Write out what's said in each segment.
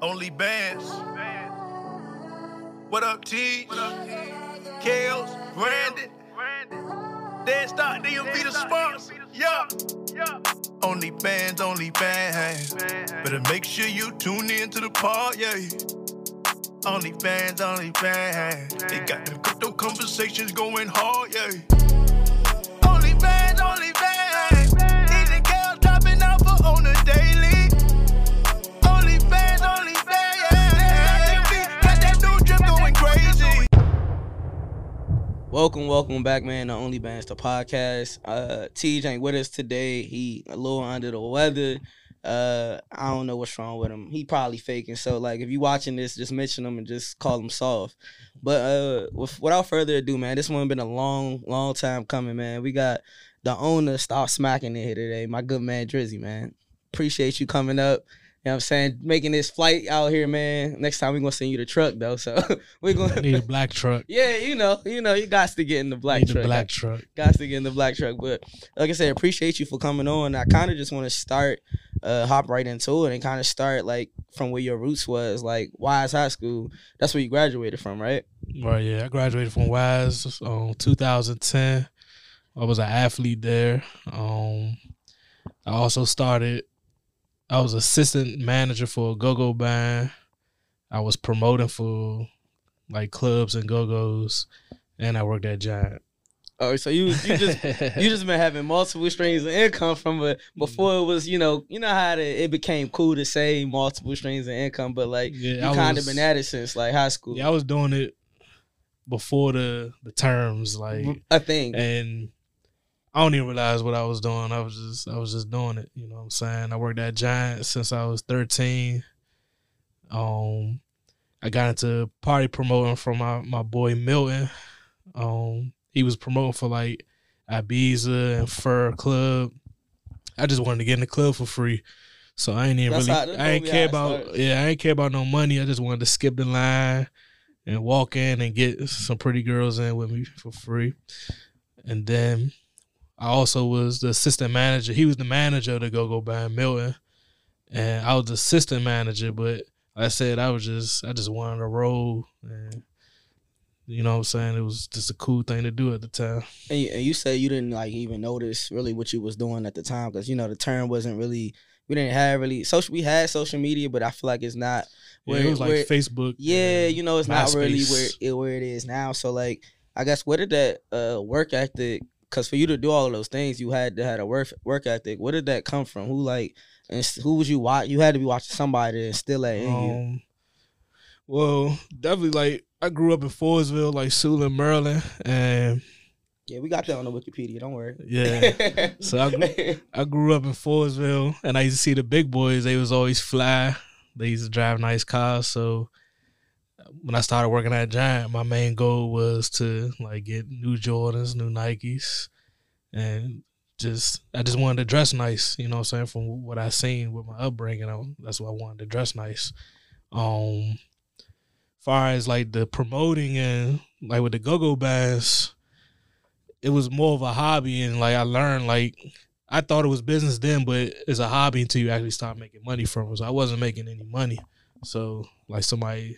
Only bands. What up, T? Kales, Brandon. Dead stock, DMV the sponsor. Yeah. Only bands, only bands. Better make sure you tune in to the part, yeah. Only fans, only bands. They got them crypto conversations going hard, yeah. Only fans, only fans. Even girls dropping for on the daily. Welcome, welcome back, man. The Only Bands the podcast. Uh, Tej ain't with us today. He a little under the weather. Uh, I don't know what's wrong with him. He probably faking. So like, if you watching this, just mention him and just call him soft. But uh, with, without further ado, man, this one been a long, long time coming, man. We got the owner stop smacking it here today. My good man Drizzy, man. Appreciate you coming up. You know what I'm saying? Making this flight out here, man. Next time we gonna send you the truck though. So we're gonna need a black truck. Yeah, you know, you know, you got to get in the black need truck. a black truck. Got to get in the black truck. But like I said, appreciate you for coming on. I kind of just want to start, uh, hop right into it and kind of start like from where your roots was, like Wise High School. That's where you graduated from, right? Right, yeah. I graduated from Wise um 2010. I was an athlete there. Um I also started I was assistant manager for a go-go band. I was promoting for like clubs and go-go's and I worked at Giant. Oh, so you you just you just been having multiple streams of income from it before it was you know you know how it, it became cool to say multiple streams of income, but like Yeah, you kind of been at it since like high school. Yeah, I was doing it before the the terms like a thing. and I don't even realize what I was doing. I was just I was just doing it. You know what I'm saying? I worked at Giant since I was 13. Um I got into party promoting from my, my boy Milton. Um he was promoting for like Ibiza and Fur Club. I just wanted to get in the club for free. So I ain't even That's really I ain't care about started. yeah, I ain't care about no money. I just wanted to skip the line and walk in and get some pretty girls in with me for free. And then I also was the assistant manager. He was the manager of the Go Go Band, Milton, and I was the assistant manager. But like I said I was just I just wanted to roll, and you know what I'm saying. It was just a cool thing to do at the time. And you, and you say you didn't like even notice really what you was doing at the time because you know the term wasn't really we didn't have really social we had social media but I feel like it's not Yeah, it was like where- Facebook. yeah you know it's not really where it, where it is now so like I guess what did that uh work ethic because for you to do all of those things you had to had a work work ethic where did that come from who like and who was you watch you had to be watching somebody to instill that in you Um, well, definitely like I grew up in Forestville, like Sewell, Maryland, and yeah we got that on the Wikipedia don't worry yeah. So I grew, I grew up in Forestville, and I used to see the big boys. They was always fly. They used to drive nice cars. So when I started working at Giant, my main goal was to like get new Jordans, new Nikes, and just I just wanted to dress nice. You know, I'm saying from what I seen with my upbringing, I, that's why I wanted to dress nice. Um, far as like the promoting and like with the go go bands, it was more of a hobby, and like I learned like I thought it was business then, but it's a hobby until you actually start making money from it. So I wasn't making any money. So like somebody,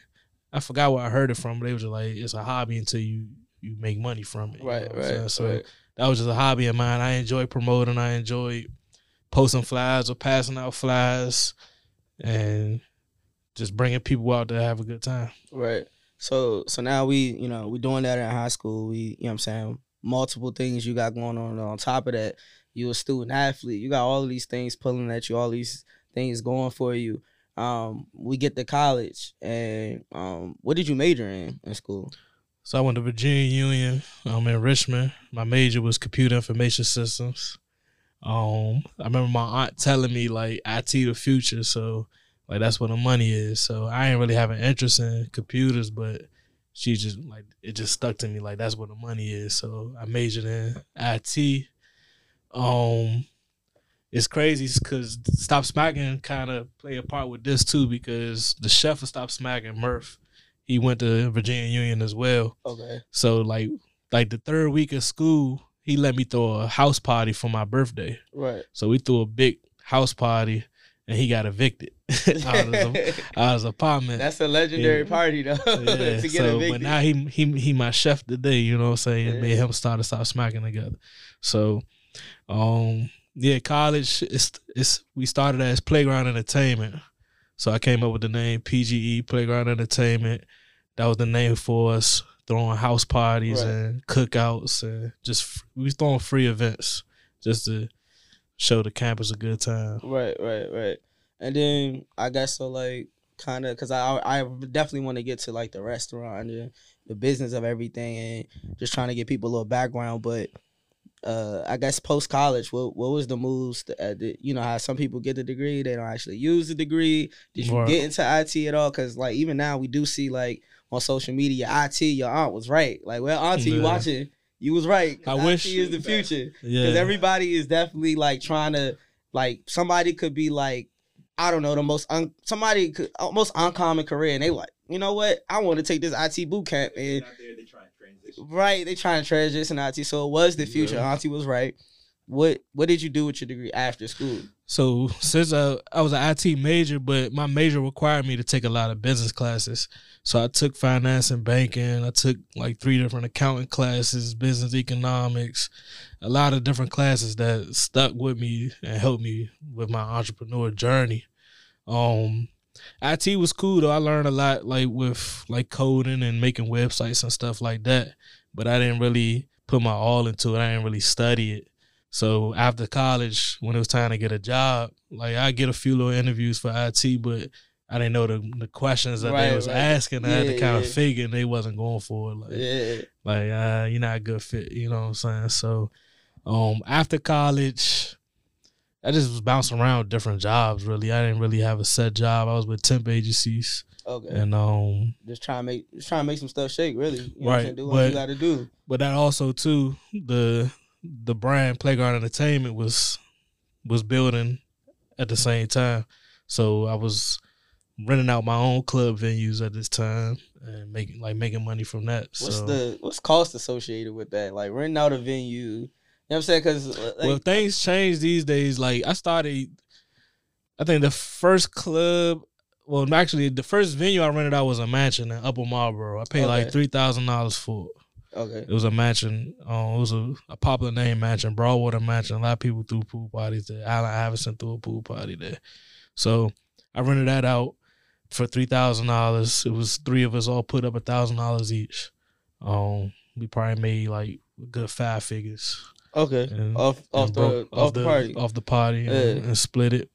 I forgot where I heard it from, but they was just like, it's a hobby until you you make money from it. you right know I'm saying? right So right. that was just a hobby of mine. I enjoy promoting. I enjoy posting flyers or passing out flyers, and just bringing people out to have a good time. Right. So so now we, you know, we doing that in high school. We, you know what I'm saying, multiple things you got going on. On top of that, you a student athlete. You got all of these things pulling at you, all these things going for you. Um, we get to college and um what did you major in in school? So I went to Virginia Union. I'm in Richmond. My major was computer information systems. Um, I remember my aunt telling me like IT the future, so like that's where the money is. So I ain't really have an interest in computers, but she just like it just stuck to me like that's where the money is. So I majored in IT. Um, it's crazy because Stop Smacking kind of play a part with this too because the chef of Stop Smacking, Murph, he went to Virginia Union as well. Okay. So like like the third week of school, he let me throw a house party for my birthday. Right. So we threw a big house party, and he got evicted out, of his, out of his apartment. That's a legendary Yeah. party though. Yeah, to get so, evicted. but now he he he my chef today, you know what I'm saying? Yeah. Made him start to stop smacking together. So um yeah, college it's it's we started as playground entertainment. So I came up with the name PGE Playground Entertainment. That was the name for us throwing house parties Right. and cookouts and just we was throwing free events just to show the campus a good time. Right, right, right. And then I guess so like kind of because I I definitely want to get to like the restaurant and the business of everything and just trying to get people a little background. But uh, I guess post college, what what was the moves? That, uh, that, you know how some people get the degree, they don't actually use the degree. Did you Right. get into IT at all? Because like even now we do see like on social media, IT. Your aunt was right. Like well, auntie, you Yeah. watching? You was right. I IT wish- is the future Yeah. because everybody is definitely like trying to like somebody could be like I don't know the most un- somebody could uh, most uncommon career and they like you know what I want to take this IT boot camp and right they trying to transition IT so it was the future Yeah. Auntie was right what what did you do with your degree after school So since I, I was an IT major, but my major required me to take a lot of business classes. So I took finance and banking. I took like three different accounting classes, business economics, a lot of different classes that stuck with me and helped me with my entrepreneur journey. Um, IT was cool though. I learned a lot like with like coding and making websites and stuff like that. But I didn't really put my all into it. I didn't really study it. So after college, when it was time to get a job, like I get a few little interviews for IT, but I didn't know the, the questions that Right, they was right. asking. I had to Yeah, kind of figure, and they wasn't going for it. Like, yeah like uh, you're not a good fit. You know what I'm saying? So, um, after college, I just was bouncing around different jobs. Really, I didn't really have a set job. I was with temp agencies, okay. And um, just trying to make just trying to make some stuff shake really. You know what I'm Right, do what you got to do. but that also too the the brand playground entertainment was was building at the same time. So i was renting out my own club venues at this time and making like making money from that what's so. the what's cost associated with that? Like renting out a venue you know what I'm saying because like, well things change these days like i started i think the first club well actually the first venue i rented out was a mansion in upper marlboro i paid Okay. like $3000 for it okay It was a mansion. Um, it was a, a popular name mansion, Broadwater Mansion. A lot of people threw pool parties there. Allen Iverson threw a pool party there. So I rented that out for three thousand dollars. It was three of us all put up a thousand dollars each. Um, we probably made like a good five figures. Okay And, off off and the broke- off the party off the party and, Yeah. and split it.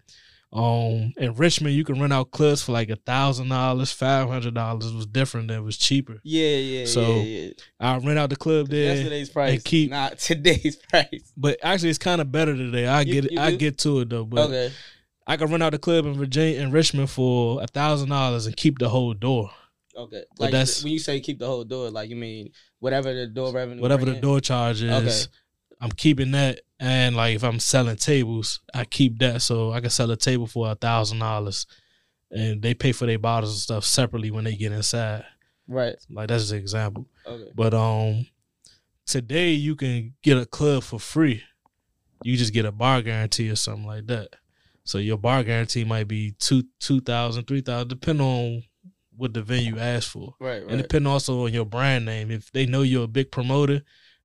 Um, in Richmond, you can rent out clubs for like a thousand dollars, five hundred dollars. Was different. That was cheaper. Yeah, yeah, So, yeah, yeah. I rent out the club there. Yesterday's price, keep- not today's price. But actually, it's kind of better today. I You- get you I get to it though. But okay, I can rent out the club in Virginia in Richmond for a thousand dollars and keep the whole door, okay. But Like that's- when you say keep the whole door, like you mean whatever the door revenue, whatever the in? door charge is. Okay. I'm keeping that, and like if I'm selling tables, I keep that so I can sell a table for a thousand dollars, and they pay for their bottles and stuff separately when they get inside. Right. Like that's an example. Okay. But um, today you can get a club for free. You just get a bar guarantee or something like that. So your bar guarantee might be two two thousand, three thousand, depending on what the venue asks for, Right. Right. and depending also on your brand name. If they know you're a big promoter,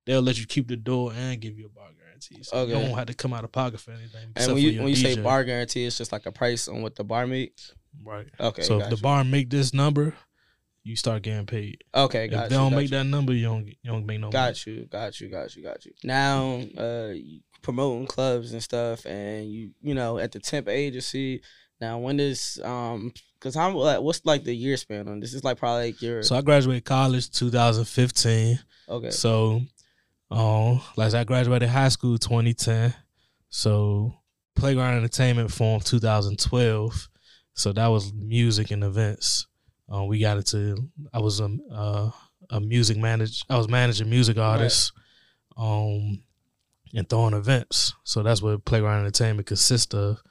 they'll let you keep the door and give you a bar guarantee. So you Okay. don't have to come out of pocket for anything. and when you when you say bar guarantee, it's just like a price on what the bar makes. right? Okay. so if got the you. bar make this number, you start getting paid. okay, if they you, don't got make you. that number, you don't you don't make no money. Got you, got you, got you, got you. Now, uh, you promoting clubs and stuff, and you, you know, at the temp agency. Now, when does um, cause I'm like, what's like the year span on this? Is like probably like your So I graduated college 2015. okay, So, um, like I graduated high school 2010. So Playground Entertainment formed 2012. So that was music and events. Um, we got into. I was a uh, a music manager. I was managing music artists, um, and throwing events. So that's what Playground Entertainment consists of.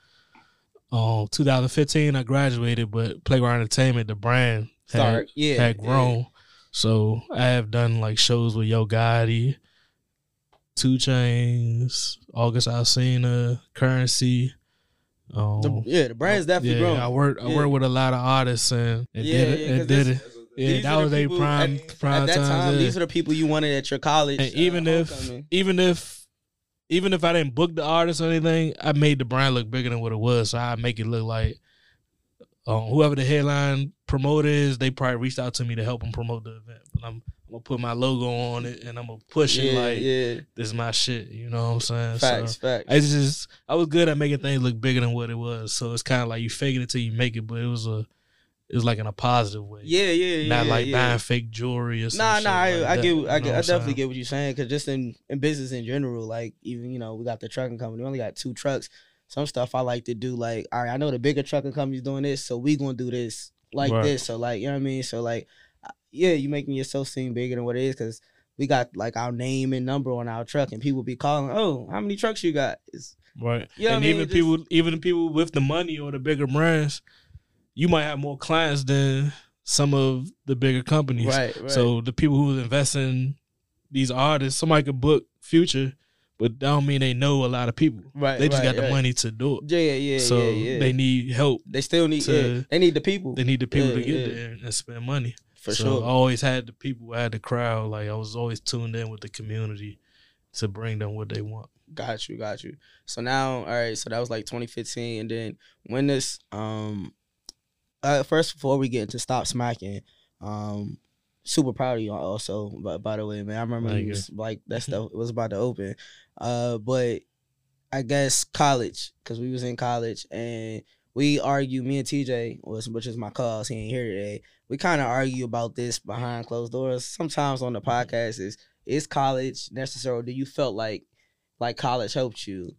Um, 2015, I graduated, but Playground Entertainment, the brand, had- start yeah had yeah. grown. So I have done like shows with Yo Gotti, 2 Chainz, August Alsina, Curren$y, Um, The, yeah, the brand's definitely yeah, grown. I worked. I Yeah. worked with a lot of artists, and it Yeah, did it. yeah, did it. Yeah, that was a prime at, prime at that time. yeah. These are the people you wanted at your college. and uh, even if even if even if I didn't book the artist or anything, I made the brand look bigger than what it was. So I make it look like um, whoever the headline promoter is, they probably reached out to me to help them promote the event. But I'm, I'm gonna put my logo on it and I'm gonna push it like yeah, this is my shit. You know what I'm saying? facts, So facts. it's just I was good at making things look bigger than what it was. So it's kind of like you fake it until you make it, but it was a it was like in a positive way. yeah, yeah, yeah. Not like yeah. buying fake jewelry or something. Nah, nah, I, I like get, that, I, you know get, I what I'm definitely saying? get what you're saying. Cause just in in business in general, like even you know, we got the trucking company. We only got two trucks. Some stuff I like to do, like, all right, I know the bigger trucking company's doing this, so we gonna do this like Right. this. So like, you know what I mean? So like, yeah, you making yourself seem bigger than what it is, cause we got like our name and number on our truck, and people be calling, oh, how many trucks you got? It's, Right. You know and I mean? even Just- people even the people with the money or the bigger brands, you might have more clients than some of the bigger companies. right, right. So the people who invest in these artists, somebody could book future, but that don't mean they know a lot of people. right, They just right, got the right. money to do it. Yeah, yeah, yeah, so yeah, yeah. they need help. They still need. to- yeah, they need the people. They need the people Yeah, to get yeah. there and spend money. For so sure. I always had the people, I had the crowd. Like I was always tuned in with the community to bring them what they want. Got you, got you. So now, all right. So that was like 2015, and then when this, um, uh, first before we get into stop smacking, um, super proud of you also. But by the way, man, I remember you. was like that stuff was about to open, uh, but I guess college because we was in college and we argue. Me and TJ was, which is my cause. He ain't here today. We kind of argue about this behind closed doors. Sometimes on the podcast is is college necessary? Or do you felt like like college helped you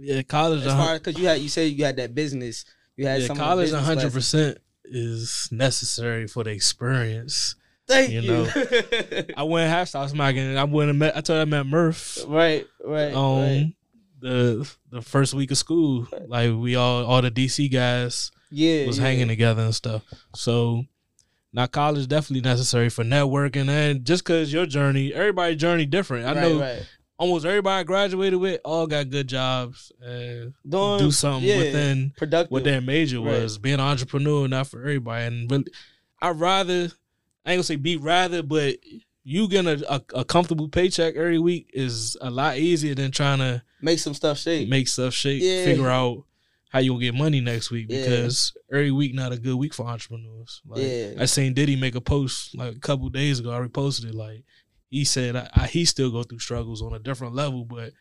Yeah, college. as far because you had you said you had that business. You had yeah, some college one hundred percent is necessary for the experience. Thank you you. know. I went half stop smacking. and I went and met. I told I met Murph. right, right, Um, right. the the first week of school, like we all all the DC guys Yeah, was yeah. hanging together and stuff. So now college definitely necessary for networking and just cause your journey, everybody's journey different. I Right, know right. almost everybody I graduated with all got good jobs and Doing, do something yeah, within productive. what their major Right. was. Being an entrepreneur, not for everybody. And really, I'd rather, I ain't gonna say be rather, but you getting a, a, a comfortable paycheck every week is a lot easier than trying to make some stuff shake. make stuff shake, Yeah. figure out how you gonna get money next week Yeah. because every week not a good week for entrepreneurs. Like, Yeah. I seen Diddy make a post like a couple days ago. I reposted it. Like he said, I, I, he still go through struggles on a different level, but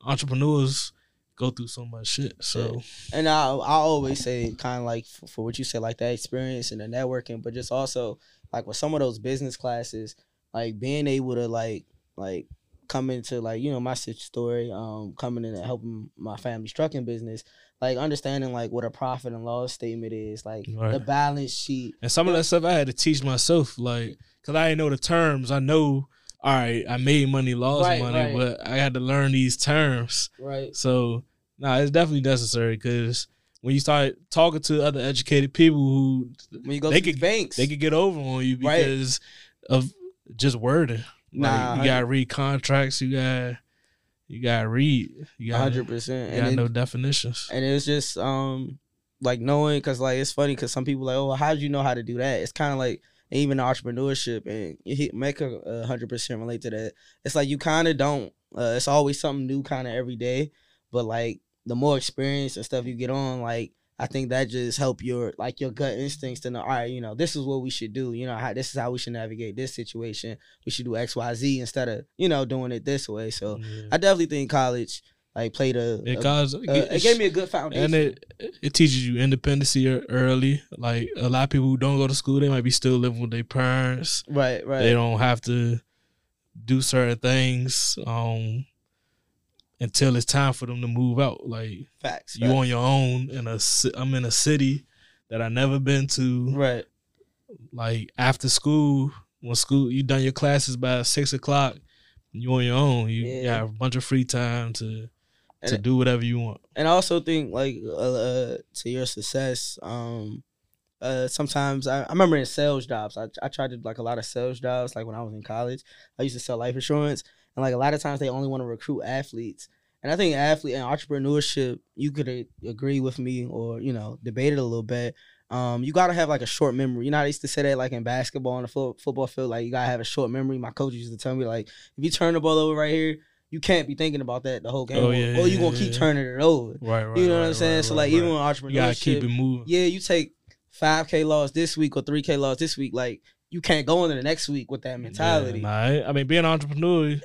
entrepreneurs go through so much shit. So And I I always say kind of like for, for what you said, like that experience and the networking, but just also like with some of those business classes, like being able to like like come into like you know my story, um, coming in and helping my family's trucking business, like understanding like what a profit and loss statement is, like the balance sheet. And some of that stuff I had to teach myself, like, cause I didn't know the terms. I know, all right, I made money, lost Right, money, right. but I had to learn these terms. Right. So, nah, it's definitely necessary because when you start talking to other educated people who When you go They could- banks, they could get over on you Right. because of just wording. Like, Nah, you gotta read contracts. You got, you gotta read. You got, hundred you percent. gotta And know it, definitions. and it's just um like knowing because like it's funny because some people like oh how do you know how to do that? It's kind of like even entrepreneurship and you hit make a hundred percent relate to that. It's like you kind of don't. Uh, it's always something new kind of every day, but like the more experience and stuff you get on, like I think that just help your like your gut instincts to know. All right, you know this is what we should do. You know how this is how we should navigate this situation. We should do X Y Z instead of you know doing it this way. So Yeah. I definitely think college like played a. a- Because uh, it gave me a good foundation. and it it teaches you independency early. Like a lot of people who don't go to school, they might be still living with their parents. right, right. They don't have to do certain things um until it's time for them to move out. Like facts. you on your own in a I'm in a city that I never been to. right. Like after school, when school you done your classes by six o'clock, you on your own. You Yeah. got a bunch of free time to And to do whatever you want. And I also think like uh, uh, to your success, um, uh, sometimes I, I remember in sales jobs, I I tried to like a lot of sales jobs. Like when I was in college, I used to sell life insurance, and like a lot of times they only want to recruit athletes. and I think athlete and entrepreneurship, you could agree with me or you know debate it a little bit. Um, you gotta have like a short memory. You know, I used to say that like in basketball on the fo- football field, like you gotta have a short memory. My coach used to tell me like, if you turn the ball over right here, you can't be thinking about that the whole game, Oh, or, yeah, or you yeah, gonna keep yeah. turning it over. Right, right. You know what I'm saying? right, so right, like even right. with you gotta keep it moving. yeah, you take five k loss this week or three k loss this week, like you can't go into the next week with that mentality. Nah, I mean, being an entrepreneur,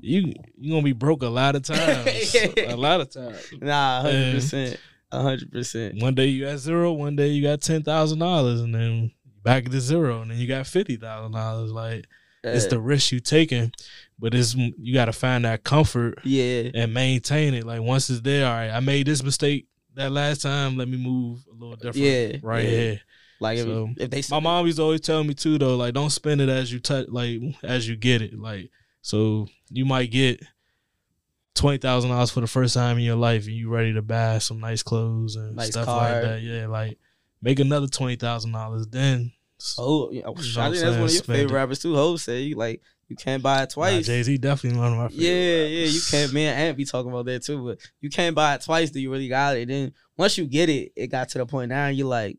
you you gonna be broke a lot of times. a lot of times. Nah, hundred percent, hundred percent. One day you got zero, one day you got ten thousand dollars, and then back to zero, and then you got fifty thousand dollars. Like it's the risk you taking, but it's you got to find that comfort yeah, and maintain it. Like once it's there, all right, I made this mistake that last time. Let me move a little different. Yeah, right yeah. here. like if, So, if they My mom used always tell me too, though, like don't spend it as you touch, like as you get it. Like so, you might get twenty thousand dollars for the first time in your life, and you ready to buy some nice clothes and Nice stuff car. like that. Yeah, like make another twenty thousand dollars. Then Oh, yeah, I know what think that's one of your? Spend favorite it. rappers too. Hov say you like you can't buy it twice. Jay Z definitely one of my favorite. yeah, yeah, you can't. Me and Ant be talking about that too, but you can't buy it twice. Do you really got it? Then once you get it, it got to the point now you're like,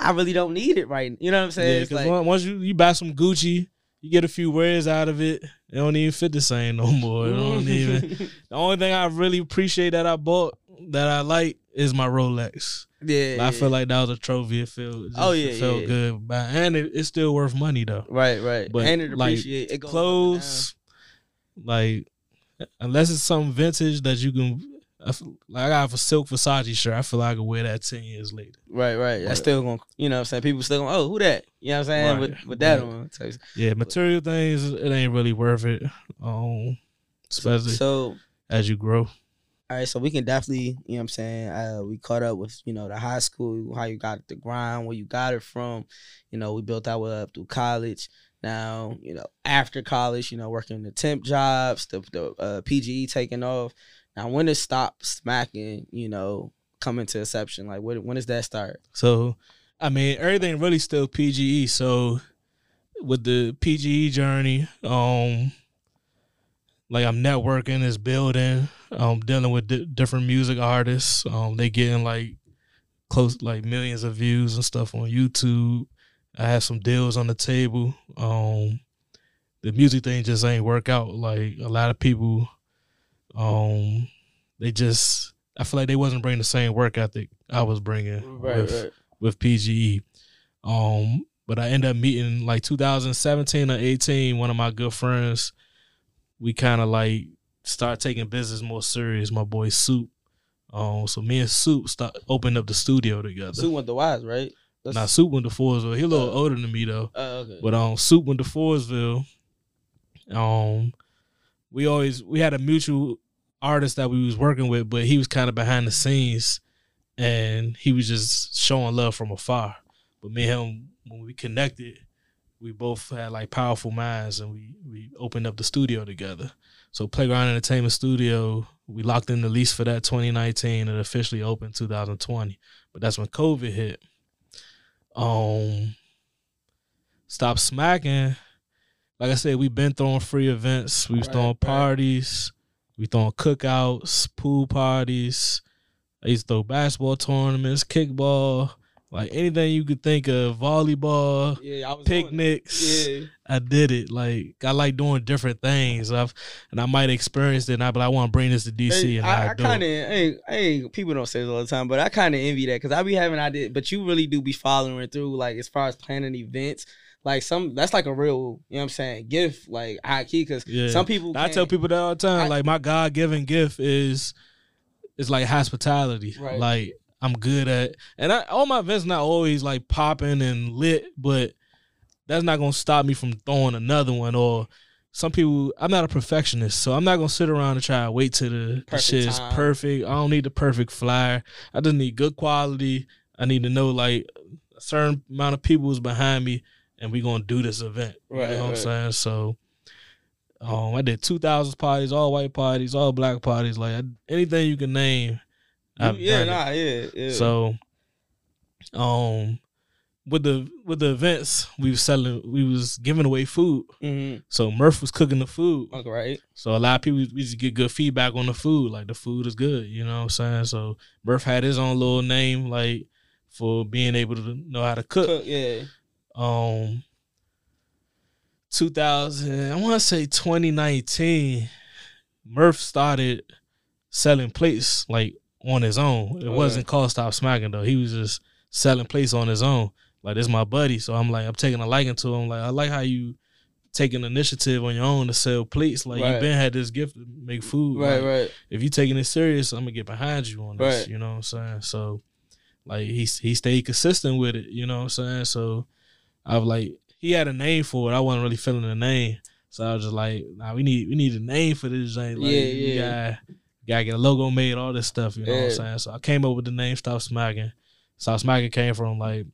I really don't need it right. You know what I'm saying? Yeah, because like, once you you buy some Gucci, you get a few wears out of it. It don't even fit the same no more. It don't even. The only thing I really appreciate that I bought that I like is my Rolex. yeah, I feel like that was a trophy. It felt, just- Oh, yeah, it felt yeah. good, but and it, it's still worth money though. right, right. But, and it like, appreciate it goes Clothes, like unless it's something vintage that you can. I feel, like I got a silk Versace shirt. I feel like I could wear that ten years later. Right, right. That's Right. still going. to You know, what I'm saying people still going. Oh, who that? You know what I'm saying? Right, With with that right. on. Yeah, material things it ain't really worth it. Um, especially so as you grow. All right, so we can definitely, you know what I'm saying, uh, we caught up with, you know, the high school, how you got the grind, where you got it from. You know, we built our way up through college. Now, you know, after college, you know, working the temp jobs, the, the uh, PGE taking off. Now, when does stop smacking, you know, coming to exception? Like, when, when does that start? So, I mean, everything really still PGE. So, with the PGE journey, um, like I'm networking, is building, um, dealing with di- different music artists. Um, they getting like close, like millions of views and stuff on YouTube. I have some deals on the table. Um, the music thing just ain't work out. Like a lot of people, um, they just I feel like they wasn't bringing the same work ethic I was bringing with, with PGE. Um, but I ended up meeting like 2017 or 18. One of my good friends, we kind of like start taking business more serious. My boy Soup. Um, so me and Soup start opened up the studio together. Sue went the wise, right? That's- Now Soup went to Forestville. He a little Uh, older than me though. Oh, okay. But um, Soup went to Forestville. Um, we always we had a mutual artist that we was working with, but he was kind of behind the scenes, and he was just showing love from afar. But me and him, when we connected, we both had like powerful minds, and we we opened up the studio together. So Playground Entertainment Studio, we locked in the lease for that 2019, and officially opened 2020. But that's when COVID hit. Um, stop smacking. Like I said, we've been throwing free events. We've Right, throwing right. parties. We throwing cookouts, pool parties. I used to throw basketball tournaments, kickball, like anything you could think of, volleyball, yeah, picnics. Yeah. I did it. Like I like doing different things. I've and I might experience it, I but I want to bring this to DC Hey, and I, I, I kind of, it. I ain't, ain't, people don't say this all the time, but I kind of envy that because I be having ideas, but you really do be following through, like as far as planning events. Like some, that's like a real, you know what I'm saying, gift, like high key. Because Yeah. some people, I tell people that all the time. I- like my God given gift is is like hospitality. Right. Like I'm good at, and I, all my events not always like popping and lit, but that's not gonna stop me from throwing another one. Or some people, I'm not a perfectionist, so I'm not gonna sit around and try to wait till the, the shit is perfect. I don't need the perfect flyer. I just need good quality. I need to know like a certain amount of people is behind me, and we're gonna do this event. Right, You know what I'm saying? So. Um, I did two thousands parties, all white parties, all black parties, like I, anything you can name. I've yeah, nah, yeah, yeah. So, um, with the with the events, we was selling, we was giving away food. Mm-hmm. So Murph was cooking the food. Okay, right. So a lot of people we just get good feedback on the food. Like the food is good, you know what I'm saying? So Murph had his own little name, like for being able to know how to cook. Cook, yeah. Um 2000, I want to say 2019, Murph started selling plates like on his own. It Okay. wasn't called Stop Smacking though. He was just selling plates on his own. Like this my buddy, so I'm like I'm taking a liking to him. Like I like how you take an initiative on your own to sell plates. Like Right. you've been had this gift to make food. Right, Like, right. If you taking it serious, I'm gonna get behind you on this. Right. You know what I'm saying? So like he he stayed consistent with it. You know what I'm saying? So I've like he had a name for it. I wasn't really feeling the name, so I was just like, nah, we need we need a name for this joint. Like, Yeah, we yeah. Gotta, gotta get a logo made, all this stuff. You know what I'm saying? So I came up with the name Stop Smacking. Stop Smacking came from like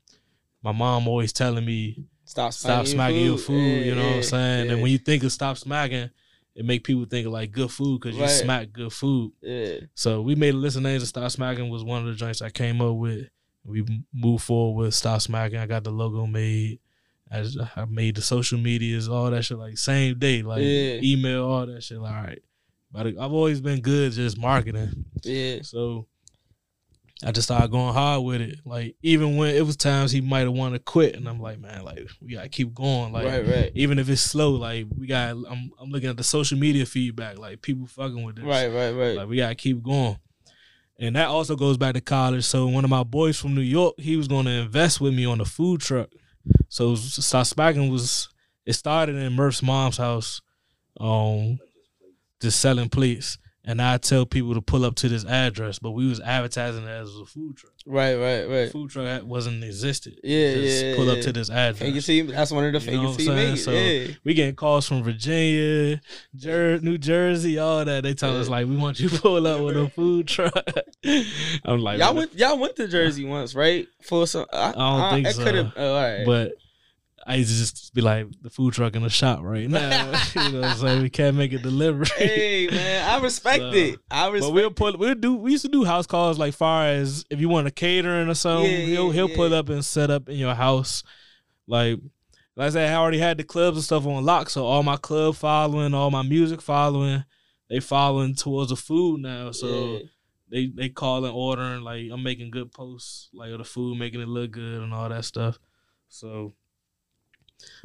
my mom always telling me Stop stop smacking, smacking your food. Yeah, you know what I'm saying? Yeah. And when you think of stop smacking, it make people think of like good food because you Right. smack good food. yeah. So we made a list of names. And Stop Smacking was one of the joints I came up with. We m- moved forward with Stop Smacking. I got the logo made. I, just, I made the social medias, all that shit, like same day, like Yeah. email, all that shit. Like, all right, but I've always been good just marketing. Yeah. So I just started going hard with it. Like even when it was times he might have wanted to quit, and I'm like, man, like we gotta keep going. Like right, right. even if it's slow, like we got. I'm I'm looking at the social media feedback, like people fucking with this. Right, right, right. Like we gotta keep going. And that also goes back to college. So one of my boys from New York, he was gonna invest with me on a food truck. So Stop was it started in Murph's mom's house, um, just selling plates. And I tell people to pull up to this address, but we was advertising it as a food truck. right, right, right. Food truck wasn't existed. Yeah, Just yeah, pull up to this address. And you see, that's one of the You know what you I'm make it. yeah. we getting calls from Virginia, Jer- New Jersey, all that. They tell us like, we want you to pull up with a food truck. I'm like, y'all went y'all went to Jersey once, right? For some I, don't think it so. Oh, all right. but I used to just be like, the food truck in the shop right now. you know what I'm saying? We can't make a delivery. hey man, I respect So, it. I respect. But we'll put we'll do we used to do house calls like far as if you want a catering or something, Yeah, he'll yeah, he'll yeah. put up and set up in your house. Like like I said, I already had the clubs and stuff on lock, so all my club following, all my music following, they following towards the food now. So they they calling, ordering, like I'm making good posts, like of the food, making it look good and all that stuff. So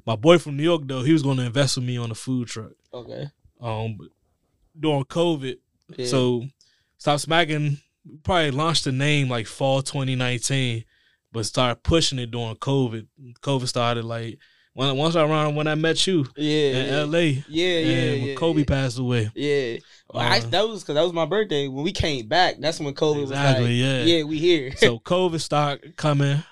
my boy from New York though, he was gonna invest with me on a food truck. Okay. Um during COVID, Yeah. so Stop Smacking probably launched the name like fall 2019, but started pushing it during COVID. COVID started like when once around when I met you yeah, in yeah. LA Yeah, yeah, when yeah, Kobe yeah. passed away. Yeah, well, I, Uh, that was because that was my birthday. When we came back, that's when COVID Exactly, was like, yeah. yeah, we here." So COVID started coming.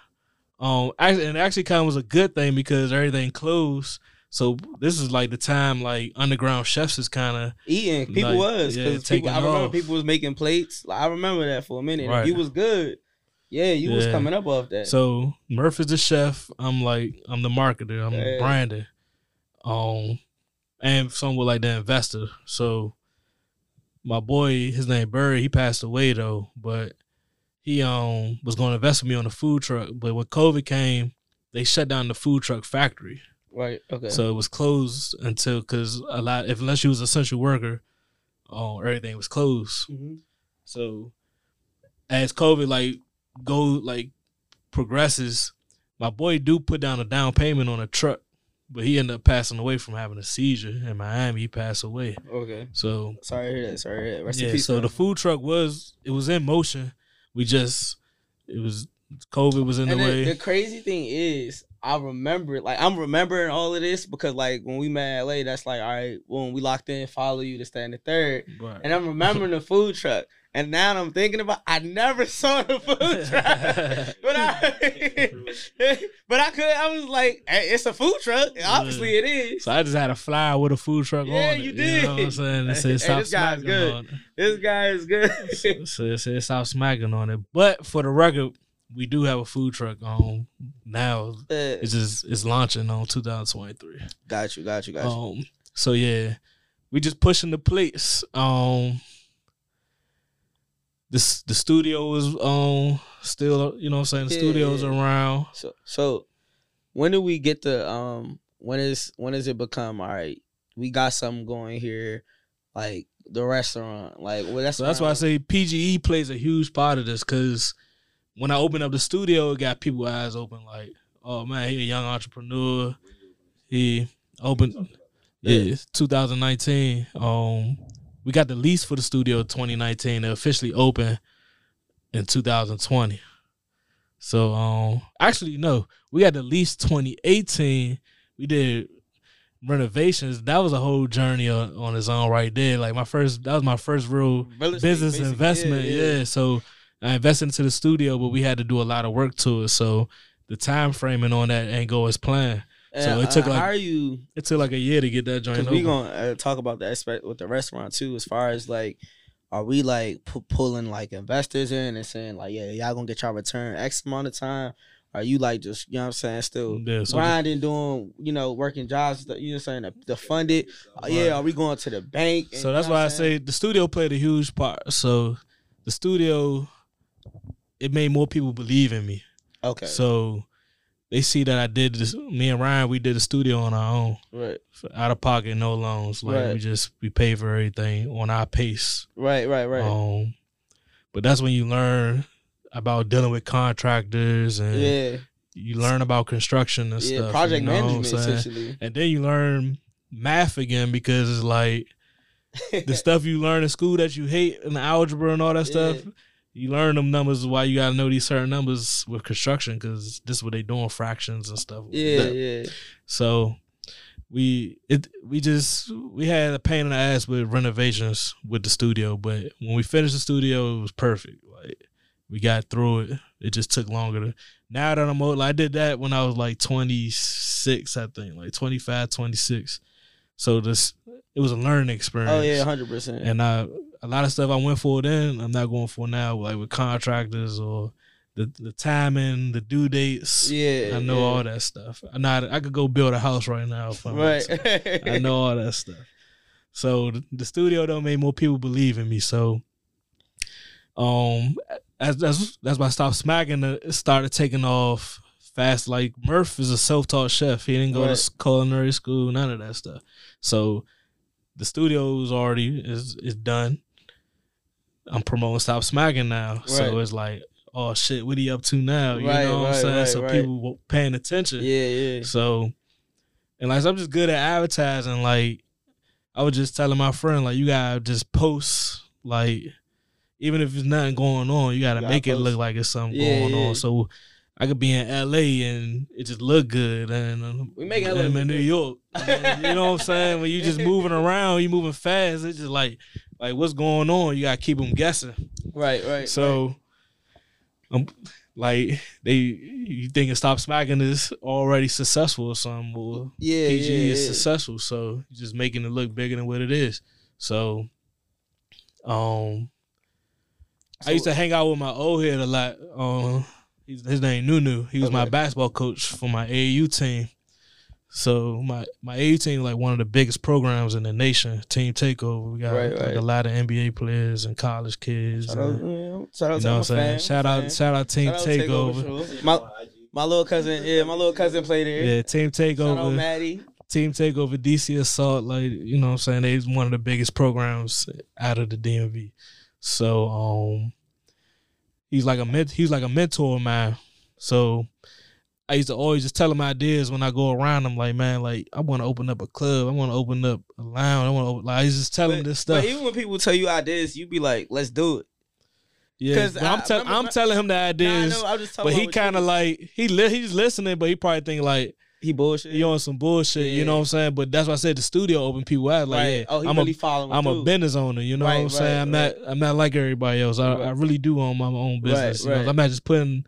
Um actually, and actually kind of was a good thing because everything closed. So this is like the time like underground chefs is kind of Eating, people Like, was yeah, because taking I remember off. people was making plates. Like, I remember that for a minute. Right. If you was good, yeah, you was coming up off that. So Murph is the chef. I'm like I'm the marketer. I'm Yeah. Brandon. Um, and somewhat like the investor. So my boy, his name Bird, he passed away though, but he um was going to invest with me on the food truck. But when COVID came, they shut down the food truck factory, right? Okay. so it was closed until because a lot, if unless you was an essential worker, oh, everything was closed. Mhm. So as COVID like go like progresses, my boy do put down a down payment on a truck, but he ended up passing away from having a seizure in Miami. He passed away. okay. So Sorry to hear that. Sorry to hear that. Rest in yeah, peace. so bro. the food truck was it was in motion. We just it was COVID was in and the the, way. the crazy thing is, I remember, like, I'm remembering all of this because, like, when we met in LA, that's like, all right, when we locked in, follow you to stand the third. Right. And I'm remembering the food truck. And now I'm thinking about, I never saw the food truck. but I, but I could, I was like, hey, it's a food truck. Obviously, it is. so I just had a flyer with a food truck Yeah, on it. you know what I'm did. saying? It said this guy's good. This guy is good. so it said stop smacking on it. But for the record, we do have a food truck on now. It's just it's launching on 2023. got you, got you, got you. Um, so yeah, we just pushing the plates. Um, this the studio is um still you know what I'm saying the Yeah, studio's around. So so when do we get the um when is when does it become all right? We got something going here, like the restaurant. Like well that's So that's why I say PGE plays a huge part of this because when I opened up the studio, it got people eyes open like, oh man, he a young entrepreneur. He opened yeah, 2019. Um we got the lease for the studio 2019. It officially opened in 2020. So um actually no, we got the lease 2018. We did renovations. That was a whole journey on, on its own right there. Like my first that was my first real Real estate, business investment. Yeah, Yeah, yeah. So I invested into the studio, but we had to do a lot of work to it. So the time framing on that ain't go as planned. And, So it took uh, like- how are you It took like a year to get that joint Because we gonna uh, talk about the aspect with the restaurant too, as far as like, are we like pu- pulling like investors in and saying like, yeah, y'all gonna get y'all return X amount of time? Are you like just you know what I'm saying still Yeah, so grinding, doing you know working jobs? You know what I'm saying to, to fund it? Uh, yeah, are we going to the bank? and- So you that's know why I saying? say the studio played a huge part. So the studio, it made more people believe in me. okay, So they see that I did this. Me and Ryan, we did a studio on our own, right, out of pocket, no loans. Like Right. we just we pay for everything on our pace. right, right, right. Um, but that's when you learn about dealing with contractors and yeah, you learn about construction and yeah, stuff. project you know management essentially. And then you learn math again because it's like the stuff you learn in school that you hate and the algebra and all that Yeah. stuff. You learn them numbers why you gotta know these certain numbers with construction because this is what they doing fractions and stuff. yeah, yeah, So we it we just we had a pain in the ass with renovations with the studio, but when we finished the studio, it was perfect. Like we got through it. It just took longer to. Now that I'm old, like, I did that when I was like 26, I think, like 25, 26. So this it was a learning experience. oh yeah, hundred percent. And I a lot of stuff I went for then, I'm not going for now, like with contractors or the the timing, the due dates. Yeah, I know yeah. all that stuff. I know I could go build a house right now. If I Right. right. I know all that stuff. So the, the studio though made more people believe in me. So, um, as that's that's why I stopped smacking. It started taking off fast. Like Murph is a self taught chef. He didn't go Right. to culinary school. None of that stuff. So the studio's already is is done. I'm promoting Stop Smacking now. So it's like, oh shit, what he up to now? You Right, know what right, I'm saying? right, so right. people were paying attention. yeah, yeah. So, and like I'm just good at advertising. Like I was just telling my friend, like you gotta just post, like even if there's nothing going on, you gotta You gotta make it look like it's something Yeah, going yeah. on. So I could be in LA and it just look good, and um, We make look I'm in. New York. you know what I'm saying? When you just moving around, you moving fast. It's just like like what's going on. You gotta keep them guessing. Right, right. So, um, like they, you think it Stop Smacking is already successful or something? Well, yeah, PG yeah, is yeah. successful, so just making it look bigger than what it is. So, um, I used to hang out with my old head a lot. Um, he's, his name Nunu. He was my basketball coach for my AAU team. So my my AAU team like one of the biggest programs in the nation. Team Takeover. We got Right, like right. a lot of NBA players and college kids. Shout and- out, yeah, shout out you to know what my I'm saying? fam, Shout out, shout out Team Shout out Takeover. sure. My my little cousin, yeah, my little cousin played there. Yeah, Team Takeover. Shout out. Maddie. Team Takeover, DC Assault. Like you know, what I'm saying they's one of the biggest programs out of the DMV. So um, he's like a ment- he's like a mentor of mine. So I used to always just tell him ideas when I go around. I'm like, man, like I want to open up a club. I want to open up a lounge. I want to like I just tell him this stuff. but even when people tell you ideas, you be like, "Let's do it." yeah, 'cause I'm, I tell- I'm telling him the Nah, I ideas. know, I'm just but he kind of like he li- he's listening, but he probably think like he bullshit. you on some bullshit. You know what I'm saying? But that's why I said the studio open people out. Like, right? yeah, oh, he I'm really a following. I'm a business owner. You know Right, what I'm saying? I'm right. not I'm not like everybody else. I, Right. I really do own my own business. you know? I'm not just putting.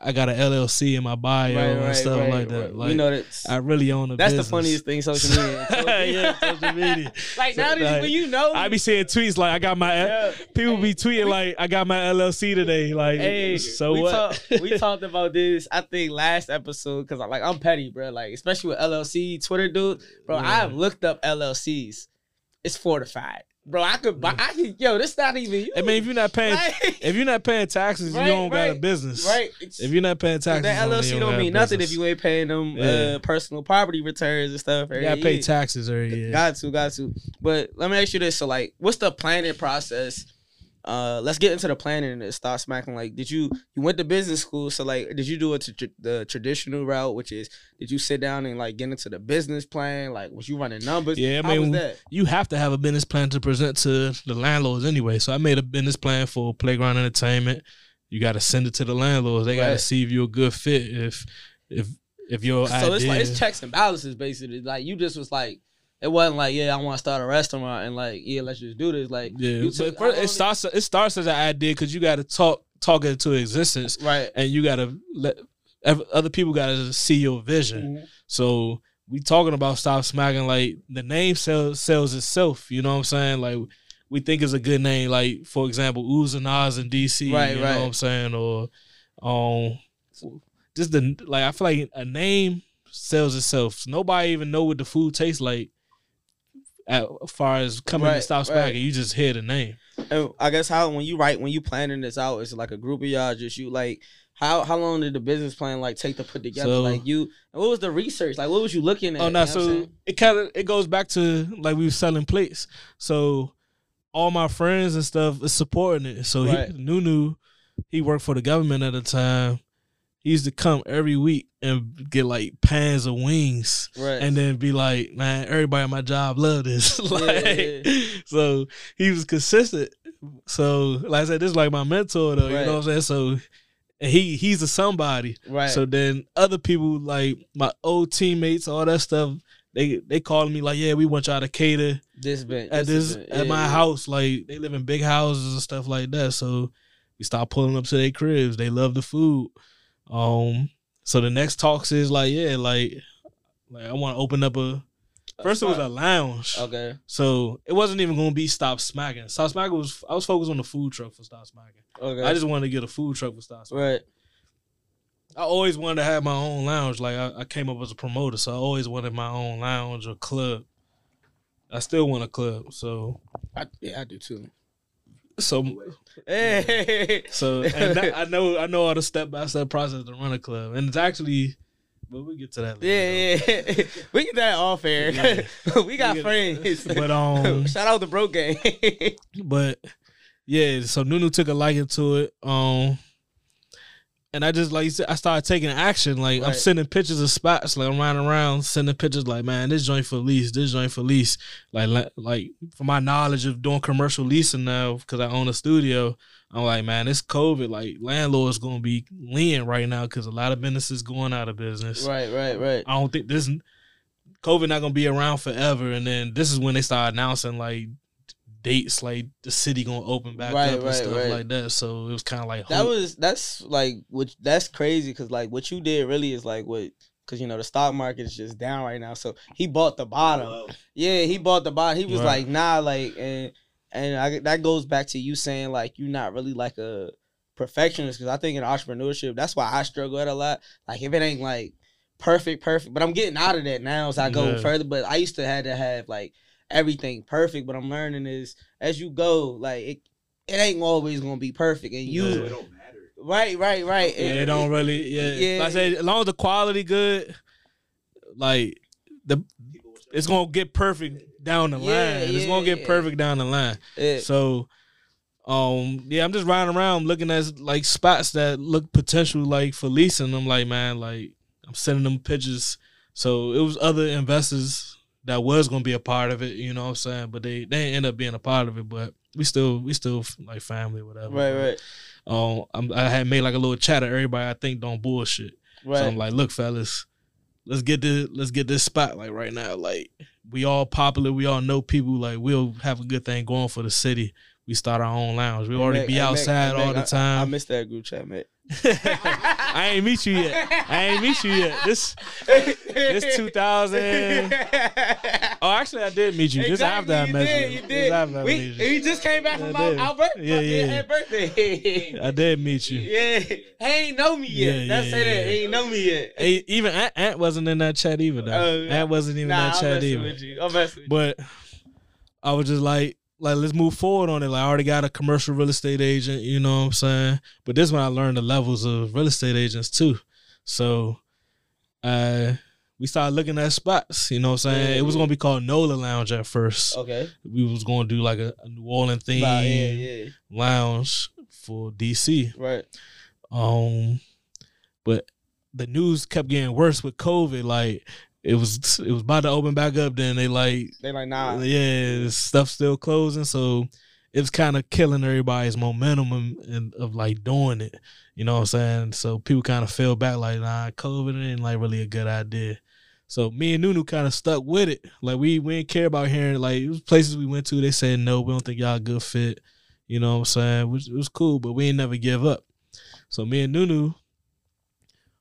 I got an LLC in my bio right, and right, stuff right, like that. Like we know that. I really own a that's business. the funniest thing social media. yeah, social media. like So, now that like, when you know, I be seeing tweets like I got my Yeah. people be tweeting like I got my LLC today. Like Hey, so we what? Talk, we talked about this. I think last episode because like I'm petty, bro. Like especially with LLC Twitter, dude, bro. Yeah. I have looked up LLCs. It's fortified. Bro. I could buy. I could. Yo, this not even you. I mean, if you're not paying, Like- if you're not paying taxes, Right, you don't got a business. right. If you're not paying taxes, that LLC don't a mean nothing if you ain't paying them Yeah. uh, personal property returns and stuff. You gotta pay year. taxes every year. Got to, got to. But let me ask you this: so, like, what's the planning process? Uh, let's get into the planning and start smacking. Like, did you you went to business school? So, like, did you do it to the traditional route, which is did you sit down and like get into the business plan? Like, was you running numbers? Yeah, I mean, you have to have a business plan to present to the landlords anyway. So I made a business plan for Playground Entertainment. You got to send it to the landlords. They got to see if you're a good fit. If if if your So idea, it's like it's checks and balances basically. Like, you just was like, it wasn't like, yeah, I want to start a restaurant and like, yeah, let's just do this. Like, yeah. you took- first, it starts it starts as an idea because you got to talk talk it into existence, right. and you got to let other people got to see your vision. Mhm. So we talking about stop smacking like the name sells sells itself. You know what I'm saying? Like we think it's a good name. Like for example, Oohhs and Aahhs in DC. Right, you right. know what I'm saying? Or um, just the like I feel like a name sells itself. Nobody even know what the food tastes like. As far as coming to Right, stop right. you just hear the name. And I guess how when you write when you planning this out, it's like a group of y'all just you like how how long did the business plan like take to put together? So- like you what was the research? Like what was you looking at? Oh no, know so it kind of it goes back to like we were selling plates. So all my friends and stuff is supporting it. So Right. he, Nunu, he worked for the government at the time. He used to come every week and get like pans of wings, right. and then be like, "Man, everybody at my job love this." like, yeah. so he was consistent. So like I said, this is like my mentor though. You know what I'm saying? So and he he's a somebody. right. So then other people like my old teammates, all that stuff, they they calling me like, yeah, we want y'all to cater this been at this event, at yeah, my yeah. house. Like they live in big houses and stuff like that. So we start pulling up to their cribs. They love the food. Um, so the next talks is like, yeah, like like I want to open up a. First, it was a lounge, Okay. so it wasn't even gonna be Stop Smacking. Stop Smacking was I was focused on the food truck for Stop Smacking. Okay. I just wanted to get a food truck for Stop Smacking. right. I always wanted to have my own lounge. Like I, I came up as a promoter, so I always wanted my own lounge or club. I still want a club. So I, yeah, I do too. So Hey. so that, I know I know all the step by step process to run a club, and it's actually. But we get to that. Later, Yeah, yeah. we get that off air. Yeah. we got We friends. But um, Shout out the broke gang. but yeah, so Nunu took a liking to it. Um, and I just like you said, I started taking action. Like I'm sending pictures of spots. Like I'm riding around sending pictures. Like man, this joint for lease. This joint for lease. Like like, like for my knowledge of doing commercial leasing now, because I own a studio. I'm like man, this COVID like landlords gonna be lean right now because a lot of businesses going out of business. right, right, right. I don't think this COVID not gonna be around forever. And then this is when they start announcing like dates, like the city gonna open back Right, up and right, stuff right. like that. So it was kind of like That hope. was that's like what that's crazy because like what you did really is like what because you know the stock market is just down right now. So he bought the bottom. Yeah, he bought the bottom. He was Right. like nah, like and and I, that goes back to you saying like you're not really like a perfectionist because I think in entrepreneurship that's why I struggle at a lot. Like if it ain't like perfect, perfect, but I'm getting out of that now as I go Yeah. further. But I used to have to have like everything perfect. But I'm learning is as you go, like it, it ain't always gonna be perfect, and you. Yeah. don't matter. Right, right, right. yeah, it don't really. Yeah, Yeah. Like I say as long as the quality good, like the it's gonna get perfect down the Yeah, line. it's gonna get yeah. perfect down the line. Yeah. So, um, yeah, I'm just riding around looking at like spots that look potential like for leasing. I'm like, man, like I'm sending them pictures. So it was other investors that was gonna be a part of it. You know what I'm saying? But they they end up being a part of it. But we still we still like family, whatever. Right, right, Um, I'm, I had made like a little chat of everybody I think don't bullshit. right. So I'm like, look, fellas, let's get this let's get this spot like right now. Like we all popular, we all know people. Like we'll have a good thing going for the city. We start our own lounge. We Hey, already Mac, be hey, Mac, outside all Mac, the I- I, miss that group chat, mate. I ain't meet you yet. I ain't meet you yet. This this 2000. Oh, actually, I did meet you. This after I met did, you. You did. after I we, you. just came back from I our, birthday. Yeah, yeah. Birthday. I did meet you. yeah, he ain't know me yet. Yeah, That's yeah, say that. yeah. He ain't know me yet. Hey, even Ant, Ant wasn't in that chat either. Though. Oh, Ant wasn't even in nah, that I'm chat either. with you. I'm messing with you. But I was just like, like let's move forward on it. Like I already got a commercial real estate agent, you know what I'm saying? But this when I learned the levels of real estate agents too. So uh we started looking at spots, you know what I'm saying? Yeah, it was gonna be called Nola Lounge at first. Okay. We was gonna do like a, a New Orleans theme yeah, yeah. lounge for DC. Right. Um, but the news kept getting worse with COVID. Like it was, it was about to open back up. Then they like, They like nah. yeah, stuff still closing. So it was kind of killing everybody's momentum and, and of like doing it. You know what I'm saying? So people kind of fell back like, nah, COVID ain't like really a good idea. So me and Nunu kind of stuck with it. Like we we didn't care about hearing like it was places we went to. They said no, we don't think y'all a good fit. You know what I'm saying? Which it was cool, but we ain't never give up. So me and Nunu,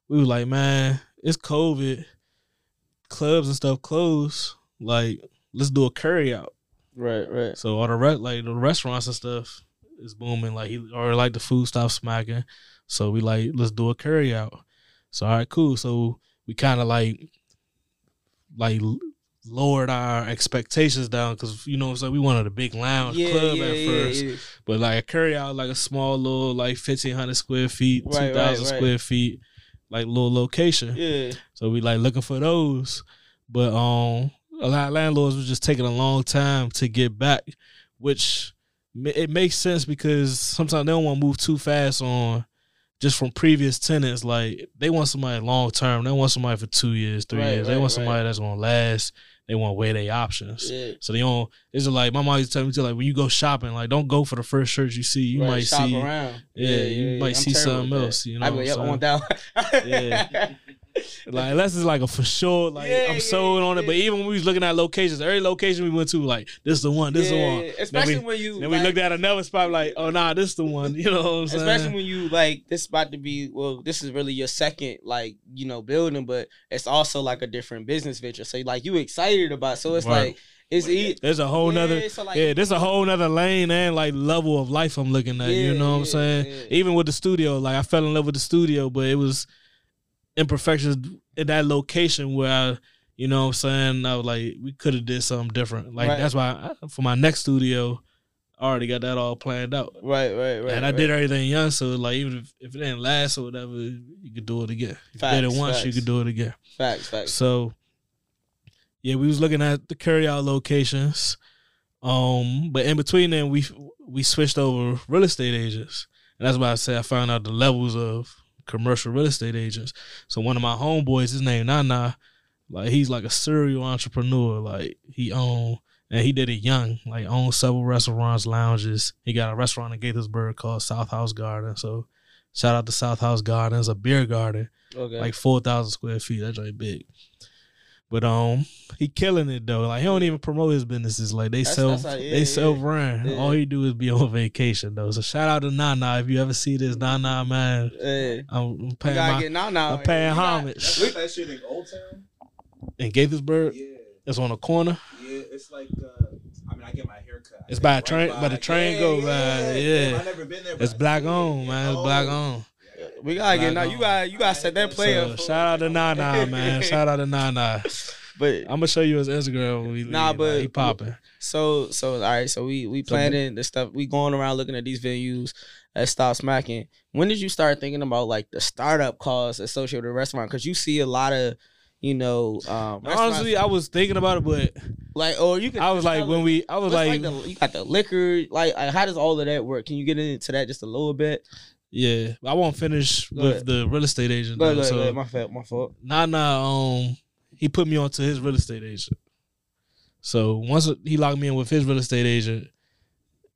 we was like, man, it's COVID, clubs and stuff closed. Like, let's do a curry out. Right, right. So all the re- like the restaurants and stuff is booming. Like he or like the food stopped smacking. So we like let's do a curry out. So all right, cool. So we kind of like like lowered our expectations down because you know what I'm we wanted a big lounge Yeah, club yeah, at first, yeah. but like a curry out like a small little like fifteen hundred square feet, two Right, thousand right, right. square feet, like little location. Yeah. So we like looking for those. But um a lot of landlords was just taking a long time to get back, which it makes sense because sometimes they don't want to move too fast on just from previous tenants. Like they want somebody long term. They want somebody for two years, three Right, years. They right, want right. somebody that's gonna last. They want to weigh their options. Yeah. So they don't. It's just like my mom used to tell me too. Like when you go shopping, like don't go for the first shirt you see. You right, might see. around. Yeah, yeah, yeah you might I'm see something else, you know I be, yep, I want that. Yeah. Like unless it's like a for sure, like Yeah, I'm yeah, sold on it. But even when we was looking at locations, every location we went to, like this is the one, this is the one. yeah, Especially then we, when you then like, we looked at another spot, like oh nah, this is the one. You know what I'm saying? Especially when you like this about to be well, this is really your second like you know building, but it's also like a different business venture. So like you excited about, so it's like it's e- There's a whole Yeah, nother, so, like, yeah. There's a whole nother lane and like level of life I'm looking at. you know what I'm saying? yeah. Even with the studio, like I fell in love with the studio, but it was imperfections in that location where I, you know what I'm saying? I was like, we could have did something different. Like Right. that's why I, for my next studio, I already got that all planned out. right, right, right. and I right. did everything young, so like even if, if it didn't last or whatever, you could do it again. If you did it once, you could do it again. facts, facts. So yeah, we was looking at the carry out locations. Um, but in between then we we switched over real estate agents. And that's why I say I found out the levels of commercial real estate agents. So one of my homeboys, his name Nana, like he's like a serial entrepreneur. Like he owned and he did it young, like owned several restaurants, lounges. He got a restaurant in Gaithersburg called South House Garden. So shout out to South House Gardens, a beer garden Okay. like four thousand square feet. That's like big. But um, he killing it though. Like he don't even promote his businesses. Like they That's- self, that's how- yeah, they yeah. self run. Yeah. All he do is be on vacation though. So shout out to Nana if you ever see this Nana man. Hey, I'm, I'm you paying gotta my get now now. I'm paying You got- homage. That's like that shit in Old Town. in Gaithersburg. Yeah, It's on the corner. yeah. It's like, uh, I mean, I get my hair cut. It's by a right train- by the train yeah, go by, yeah. yeah. I never been there. It's black see on, man. It's black on. We gotta get now. You got you gotta set that player. So shout out to Nana, man. Shout out to Nana. But I'm gonna show you his Instagram when we Nah, leave. but- Like, he popping. So so all right, so we we planning the stuff. We going around looking at these venues at Stop Smacking. When did you start thinking about like the startup costs associated with a restaurant? Because you see a lot of, you know, um, Honestly, I was thinking about it, but like or you can. I was like when we, I was what's like, the, you got the liquor. Like, like, how does all of that work? Can you get into that just a little bit? Yeah, I won't finish Go with ahead. the real estate agent. Go though, go so go. My fault. My fault. Nana, um, he put me onto his real estate agent. So once he locked me in with his real estate agent,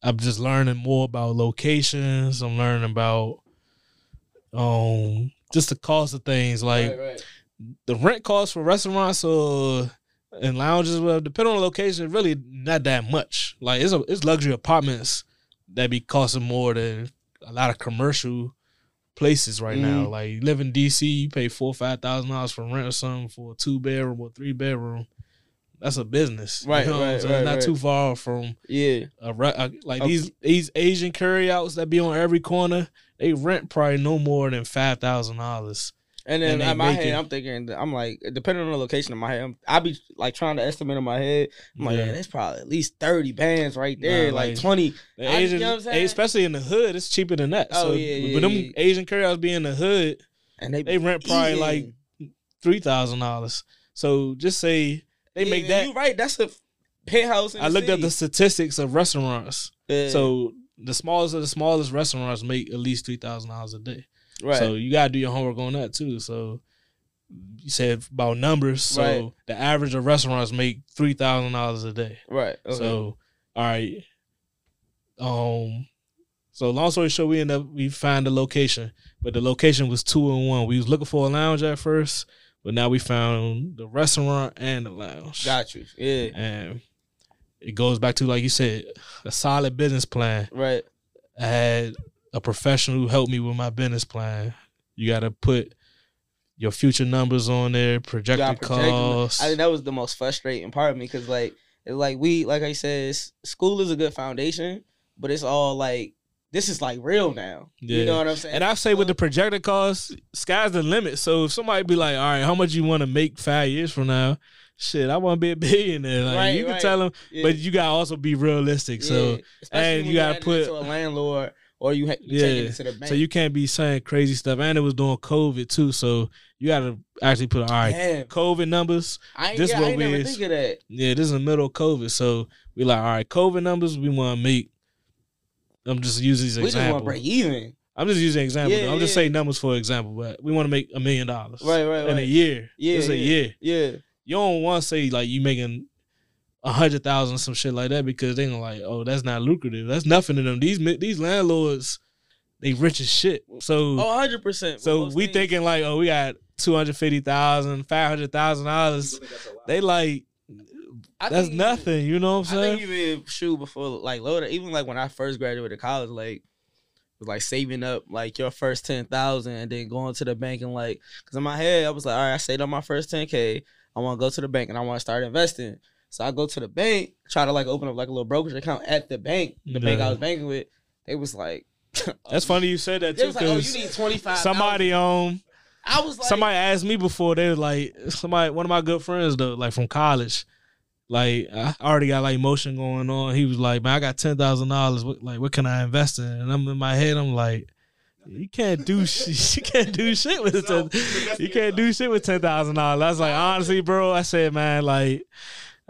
I'm just learning more about locations. I'm learning about um just the cost of things like right, right. the rent cost for restaurants or and lounges, well, depending on the location, really not that much. Like it's a, it's luxury apartments that be costing more than a lot of commercial places right now. Mhm. Like you live in DC, you pay four or five thousand dollars for rent or something for a two bedroom or three bedroom. That's a business, Right, You know right, saying? right, Not right. too far from Yeah. a, a like Okay. these these Asian curry outs that be on every corner. They rent probably no more than five thousand dollars. And then And in my head, it. I'm thinking, I'm like, depending on the location in my head, I'm, I be like trying to estimate in my head. I'm like, Yeah. yeah, there's probably at least 30 bands right there, Nah, like, like- 20. The I- you Asian, know what I'm saying? especially in the hood, it's cheaper than that. Oh, so, yeah, yeah, but them yeah. Asian carryouts be in the hood, And they, they rent probably like three thousand dollars. So just say they Yeah, make that. You right? That's a penthouse. I looked the up the statistics of restaurants. So the smallest of the smallest restaurants make at least three thousand dollars a day. Right. So you gotta do your homework on that too. So you said about numbers. So Right. the average of restaurants make three thousand dollars a day. right. Okay. So all right. Um so long story short, we end up we find the location. But the location was two and one. We was looking for a lounge at first, but now we found the restaurant and the lounge. got you. Yeah. And it goes back to like you said, a solid business plan. Right. I had a professional who helped me with my business plan. You got to put your future numbers on there, projected gotta project them. costs. I think that was the most frustrating part of me because like it's like we like I said, school is a good foundation, but it's all like this is like real now. You know what I'm saying? and I say with the projected costs, sky's the limit. So if somebody be like, "All right, how much you want to make five years from now?" Shit, I want to be a billionaire. Like, Right, you can right. tell them, Yeah. but you gotta also be realistic. So Yeah. Especially and you gotta put- to a landlord or you ha- Yeah. taking it to the bank. so you can't be saying crazy stuff. And it was doing COVID too, so you gotta actually put all right. Damn. COVID numbers. I ain't, this yeah, what I ain't we never is. think of that. Yeah, this is the middle of COVID, so we like all right. COVID numbers we want to make. I'm just using these We just want examples. to break even. I'm just using examples. Yeah, I'm just saying numbers for example, but we want to make a million dollars. Right, right, In a year. Yeah, It's a year. Yeah. You don't want to say like you making a hundred thousand some shit like that because they gonna like, oh, that's not lucrative. That's nothing to them. These these landlords, they rich as shit. So Oh, 100 percent. so we thinking like, oh, we got two hundred fifty thousand, five hundred thousand dollars. People think that's a lot. They like that's nothing. You know what I'm I saying? think even shoot before like load even like when I first graduated college, like was like saving up like your first ten thousand and then going to the bank and like because in my head I was like, all right, I saved up my first ten k. I want to go to the bank and I want to start investing. So I go to the bank, try to like open up like a little brokerage account at the bank, the bank I was banking with. They was like, That's funny you said that They too was like, oh, you need twenty five. somebody um I was like, somebody asked me before they was like somebody one of my good friends though like from college like I already got like motion going on. He was like man I got ten thousand dollars. Like what can I invest in? And I'm in my head I'm like you can't do shit you can't do shit with ten you can't do shit with ten thousand dollars. I was like honestly bro I said man like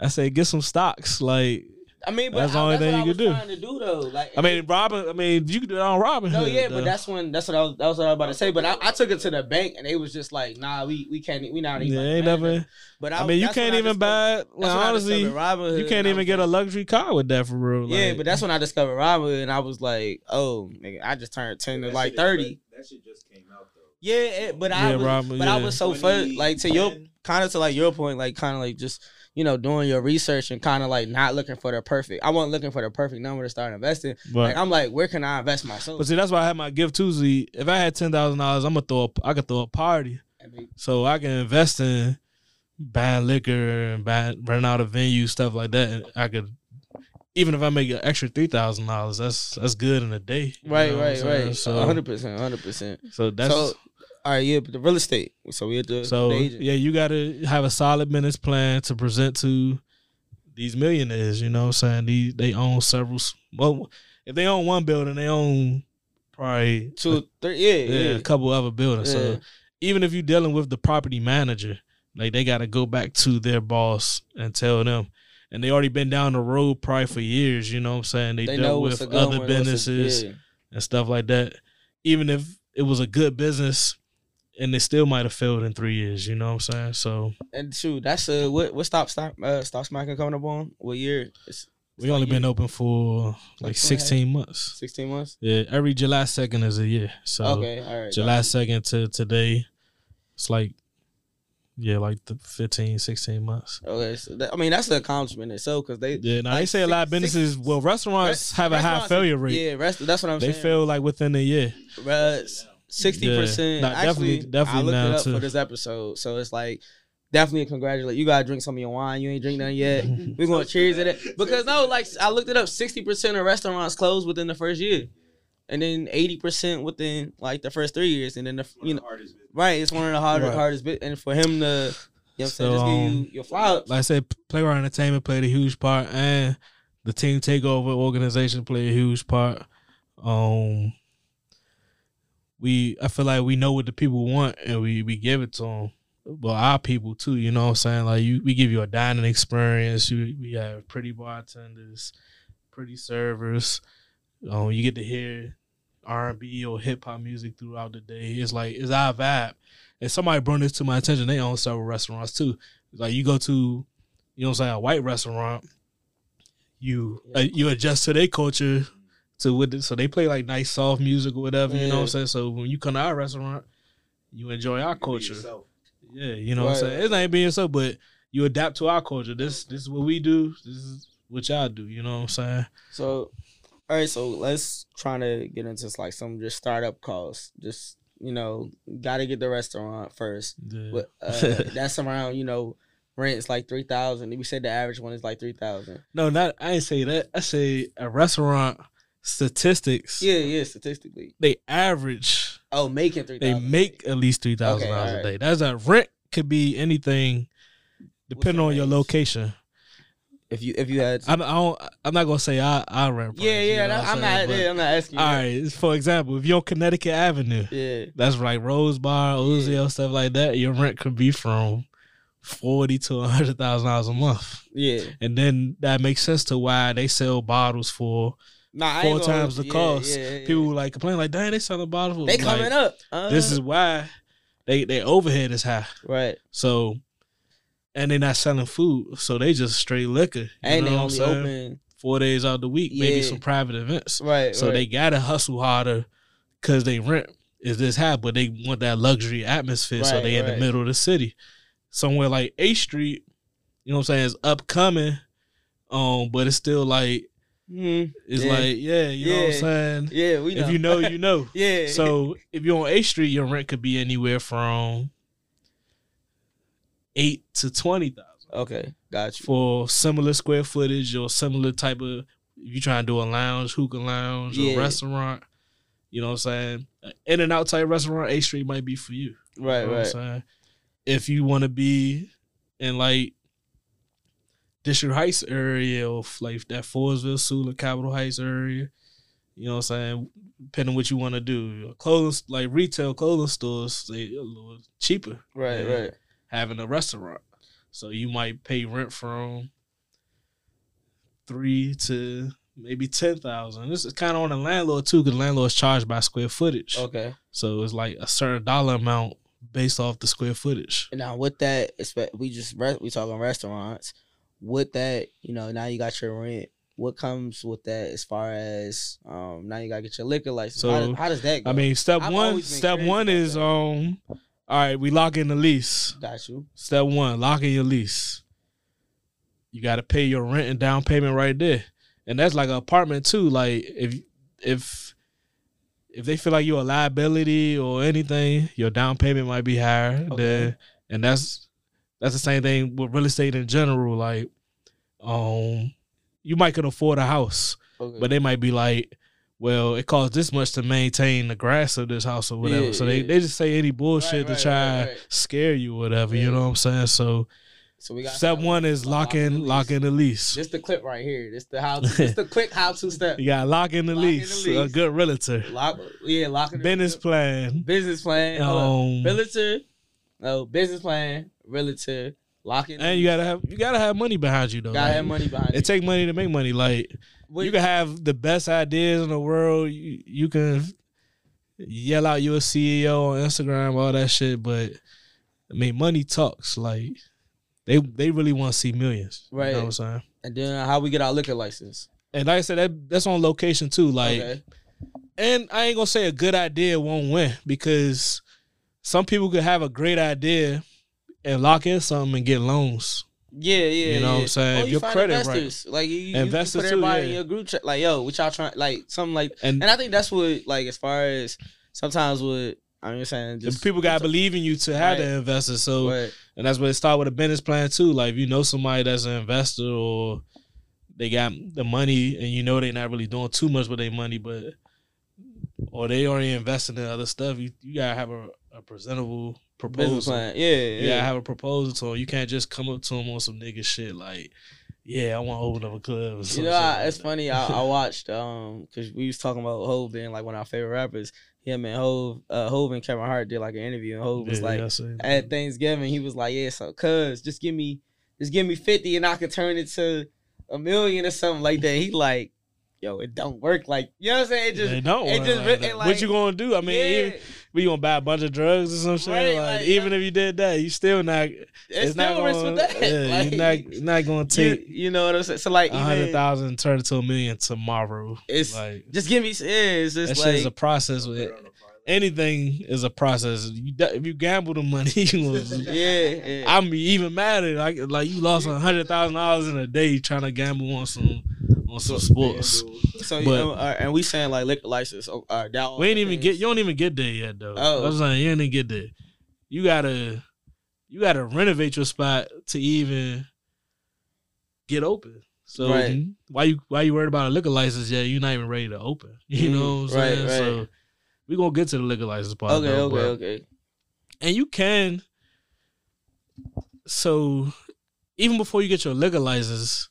I said get some stocks like I mean, but That's the only that's thing you I could do. trying to do though. Like, I mean Robin I mean you could do it on Robin No, yeah, though. but that's when that's what I was that was what I was about to say. But I, I took it to the bank and they was just like, nah, we we can't we not even. yeah, like, ain't buying never. But I mean you can't even buy that's like honestly discovered Robinhood, You can't even was get a luxury car with that for real. Yeah, but that's when I discovered Robinhood, and I was like, oh, nigga, I just turned ten to like shit thirty. That shit just came out though. Yeah, it, but I Yeah, was, Robin- but I was so fun. Like to your kind of to like your point, like kind of like just you know doing your research and kind of like not looking for the perfect. I wasn't looking for the perfect number to start investing. but, Like I'm like, where can I invest myself? but see, that's why I had my gift Tuesday. If I had ten thousand dollars, I'm gonna throw. A, I could throw a party, I mean, so I can invest in buying liquor and buying renting out a venue, stuff like that. And I could, even if I make an extra three thousand dollars, that's that's good in a day. right, know what I'm right, right. So, hundred percent, hundred percent. so that's So, all right, yeah, but the real estate. So we at the, So yeah, you gotta have a solid business plan to present to these millionaires. You know what I'm saying? These they own several. Well, if they own one building, they own probably two, three, yeah, yeah, yeah. a couple other buildings. Yeah. So even if you're dealing with the property manager, like they gotta go back to their boss and tell them. And they already been down the road probably for years. You know what I'm saying? They, They dealt with other what's a- businesses yeah. and stuff like that. Even if it was a good business, and they still might have failed in three years. You know what I'm saying? So And shoot, that's uh what what stop stop uh stop smacking coming up on? What year? It's, we only been open for Like like two and a half? 16 months. sixteen months. Yeah, every July second is a year. So okay, all right. July second to today, it's like yeah, like the 15, 16 months. Okay, so that, I mean that's an accomplishment itself because they Yeah, now they Like say a lot of six- businesses. well, restaurants have a high failure rate. Yeah, rest, that's what I'm they saying. They fail like within a year. Sixty percent. Yeah. Actually, definitely- definitely I looked it up too. for this episode, so it's like definitely congratulate. You gotta drink some of your wine. You ain't drink none yet. We're gonna cheers at it because no, like I looked it up. Sixty percent of restaurants close within the first year, and then eighty percent within like the first three years, and then the you know the right, it's one of the hardest Right. hardest bit, and for him to. You know what I'm So, saying? Just give you your flowers. like I said, Playground Entertainment played a huge part, and the Team Takeover organization played a huge part. Um, we I feel like we know what the people want, and we we give it to them. But our people too, you know what I'm saying? Like you, we give you a dining experience. You, we have pretty bartenders, pretty servers. Um, you get to hear R and B or hip hop music throughout the day. It's like it's our vibe. And somebody brought this to my attention. They own several restaurants too. Like you go to, you know, what I'm saying a white restaurant, you uh, you adjust to their culture to with it. So they play like nice soft music or whatever. You know what I'm saying? So when you come to our restaurant, you enjoy our culture. Yeah, you know what I'm saying. right. It's not being so, but you adapt to our culture. This this is what we do. This is what y'all do. You know what I'm saying? So, all right. So let's try to get into like some just startup costs. Just you know, got to get the restaurant first. Yeah. But uh, that's around you know, rent's like three thousand. We said the average one is like three thousand. no, not I ain't say that. I say a restaurant statistics. Yeah, yeah. Statistically, They average. oh, making three They make at least three thousand Okay, dollars a day. That's a rent could be anything, depending the on your range? location. if you if you had. I, don't- I don't. I'm not gonna say I I rent. price, yeah, you yeah. know that- what I'm saying? not. Yeah, I'm not asking. you All that. right. For example, if you're on Connecticut Avenue, Yeah. that's like Rose Bar, Uziel, stuff like that. Your rent could be from forty to a hundred thousand dollars a month, Yeah. and then that makes sense to why they sell bottles for Nah, four times the yeah, cost. yeah, yeah. People like complain like, "Dang, they selling bottles." They like, coming up. Uh, This is why they their overhead is high. right, So, and they're not selling food, so they just straight liquor. And they only open. four days out the week, maybe some private events. Right. So right. they gotta hustle harder because they rent is this high, but they want that luxury atmosphere. so Right, they in the middle of the city. Somewhere like H Street, you know what I'm saying, is upcoming. Um, but it's still like Mhm. it's Yeah. like, yeah, you know what I'm saying? Yeah, we know. If you know, you know. yeah. So if you're on H Street, your rent could be anywhere from eight to twenty thousand okay, got you. for similar square footage or similar type of if you trying to do a lounge, hookah lounge, Yeah. or restaurant, you know what I'm saying? In and out type restaurant, H Street might be for you. Right, You know what I'm right. saying? If you want to be in like District Heights area or like that Forestville, Sula, Capitol Heights area, you know what I'm saying? Depending what you want to do. Clothing like retail clothing stores, they a little cheaper Right, right. having a restaurant. So you might pay rent from three to maybe ten thousand. This is kind of on the landlord too, because landlords charge by square footage. Okay. So it's like a certain dollar amount based off the square footage. Now with that, we just we talking restaurants. With that, you know, now you got your rent. What comes with that as far as um now you gotta get your liquor license? So, how, does, how does that go? I mean, step I've one, step one is that. um, all right, we lock in the lease. got you. Step one, lock in your lease. You got to pay your rent and down payment right there, and that's like an apartment too. Like if if if they feel like you're a liability or anything, your down payment might be higher. Okay. Than, and that's that's the same thing with real estate in general. Like, um, you might can afford a house, Okay. but they might be like, well, it costs this much to maintain the grass of this house or whatever. Yeah, so they, yeah. they just say any bullshit Right, to try right, right, right. scare you or whatever. Yeah. You know what I'm saying? So so we got step one is lock in lock in the lease. This the clip right here. This the how. This the quick how to step. You got lock in the Lock in the lease. lease. A good realtor. Lock. Yeah, lock in the Business plan. Business plan. Um, Realtor. No business plan. Realtor. Lock in. and you gotta have you gotta have money behind you though. gotta Like, have money behind It take money to make money. Like What- you can have the best ideas in the world. You, you can yell out you're a CEO on Instagram, all that shit, but I mean money talks. Like they they really want to see millions. You Right. know what I'm saying? And then how we get our liquor license? And like I said, that that's on location too. Like okay. and I ain't gonna say a good idea won't win because some people could have a great idea and lock in something and get loans. Yeah, yeah. You know what. I'm saying? If you your credit right. Like you, you, Investors you put too, everybody in your group chat. Like yo, what y'all trying? Like something like. And, And I think that's what like as far as sometimes what I'm just saying. Just people gotta believe in you to have Right. the investors. So and that's where it start with a business plan too. Like if you know somebody that's an investor or they got the money and you know they're not really doing too much with their money, but or they already investing in other stuff, you you gotta have a, a presentable proposal. plan. Yeah, You yeah. gotta have a proposal to them. You can't just come up to them on some nigga shit like, yeah, I want to open up a club. Or You know, I, it's funny. I, I watched um because we was talking about Hov being like one of our favorite rappers. Him and Hov, uh, Hov and Kevin Hart did like an interview, and Hov was Yeah, like yeah, at Thanksgiving, he was like, "Yeah, so cuz just give me, just give me fifty, and I could turn it to a million or something like that." He like, yo, it don't work like you know what I'm saying. It just don't. it just like it like- what you gonna do? I mean, yeah, even, we gonna buy a bunch of drugs or some shit. Right, like, like, even if you did that, you still not. it's, It's, not still risk gonna. with that. Yeah, like, you're not not gonna take you know what I'm saying. So like, a hundred thousand and turn it to a million tomorrow. it's like just give me. Yeah, it's that just shit a process. With it. Anything is a process. You, if you gamble the money, you gonna, yeah, yeah. I'm even mad at like like you lost a hundred thousand dollars in a day trying to gamble on some on some sports. So But- know, uh, and we saying like liquor license. Oh, uh, that We ain't even depends. get you don't even get there yet though. Oh. I was saying you ain't even get there. You gotta you gotta renovate your spot to even get open. So Right. why you why you worried about a liquor license yet? You're not even ready to open. You Mhm. know what I'm Right, saying? right. So we gonna get to the liquor license part. Okay, though, okay, but- okay. and you can so even before you get your liquor license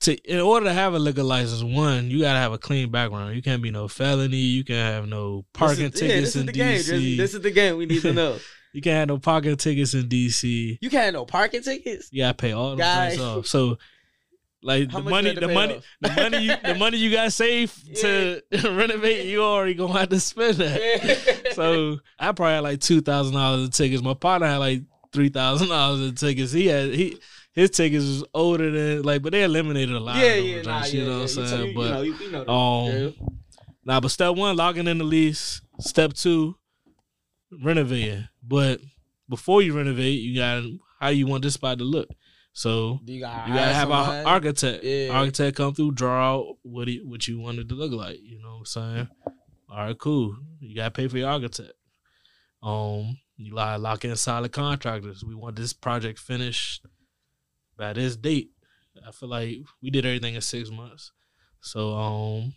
to in order to have a liquor license one you gotta have a clean background you can't be no felony you can't have no parking is, yeah, tickets is in the dc game. This, this is the game we need to know. you can't have no parking tickets in dc You can't have no parking tickets. you gotta pay all the things off so like How the money the money off? the money you the money you got saved to renovate you already gonna have to spend that so I probably had like two thousand dollars in tickets. My partner had like three thousand dollars in tickets. He had he his tickets was older than like, but they eliminated a lot. yeah, of them yeah, nah, joints, yeah, you know yeah. what I'm saying? you, but you know, you, you know um, nah, but step one, logging in the lease. Step two, renovating. But before you renovate, you got how you want this spot to look. So you gotta, you gotta have an architect. Yeah. Architect come through, draw out what he, what you wanted to look like. You know what I'm saying? All right, cool. You gotta pay for your architect. Um, you gotta lock in solid contractors. We want this project finished by this date. I feel like we did everything in six months. So um,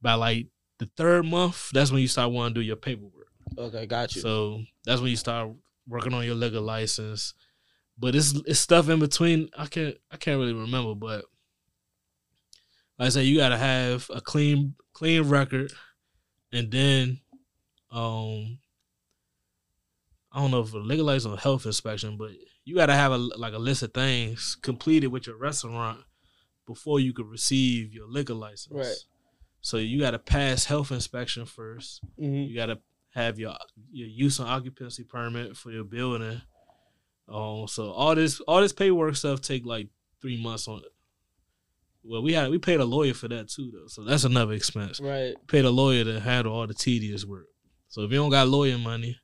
by like the third month, that's when you start wanting to do your paperwork. Okay, got you. So that's when you start working on your liquor license. But it's it's stuff in between. I can't I can't really remember, but like I say, you gotta have a clean clean record, and then um I don't know if a liquor license or health inspection, but you gotta have a like a list of things completed with your restaurant before you could receive your liquor license. Right. So you gotta pass health inspection first. Mhm. You gotta have your your use and occupancy permit for your building. Um, so all this all this paperwork stuff take like three months on it. Well, we had we paid a lawyer for that too though, so that's another expense. Right. Paid a lawyer to handle all the tedious work. So if you don't got lawyer money,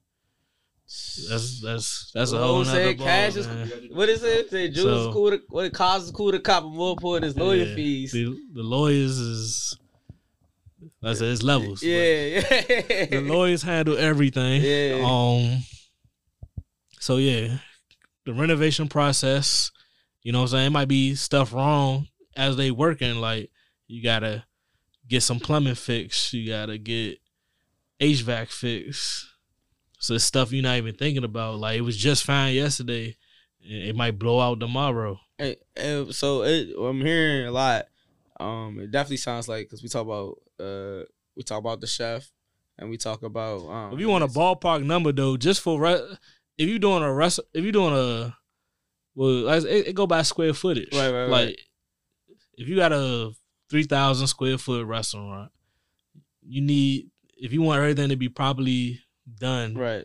that's that's that's a whole nother ball, cash is- What is it? Say Jules So- is cool to what it costs is cool to cop more important is lawyer Yeah. fees. The, the lawyers is that's it's levels. Yeah, yeah. the lawyers handle everything. Yeah. Um. So yeah, the renovation process. You know what I'm saying? It might be stuff wrong as they working. Like you gotta get some plumbing fixed. You gotta get HVAC fixed. So it's stuff you're not even thinking about. Like it was just fine yesterday. It it might blow out tomorrow. Hey, so it, I'm hearing a lot. Um, it definitely sounds like because we talk about uh, we talk about the chef, and we talk about um. If you want a ballpark number though, just for re- if you're doing a rest, if you're doing a well, it, it go by square footage. Right, right, right. Like if you got a three thousand square foot restaurant, you need if you want everything to be properly done, right,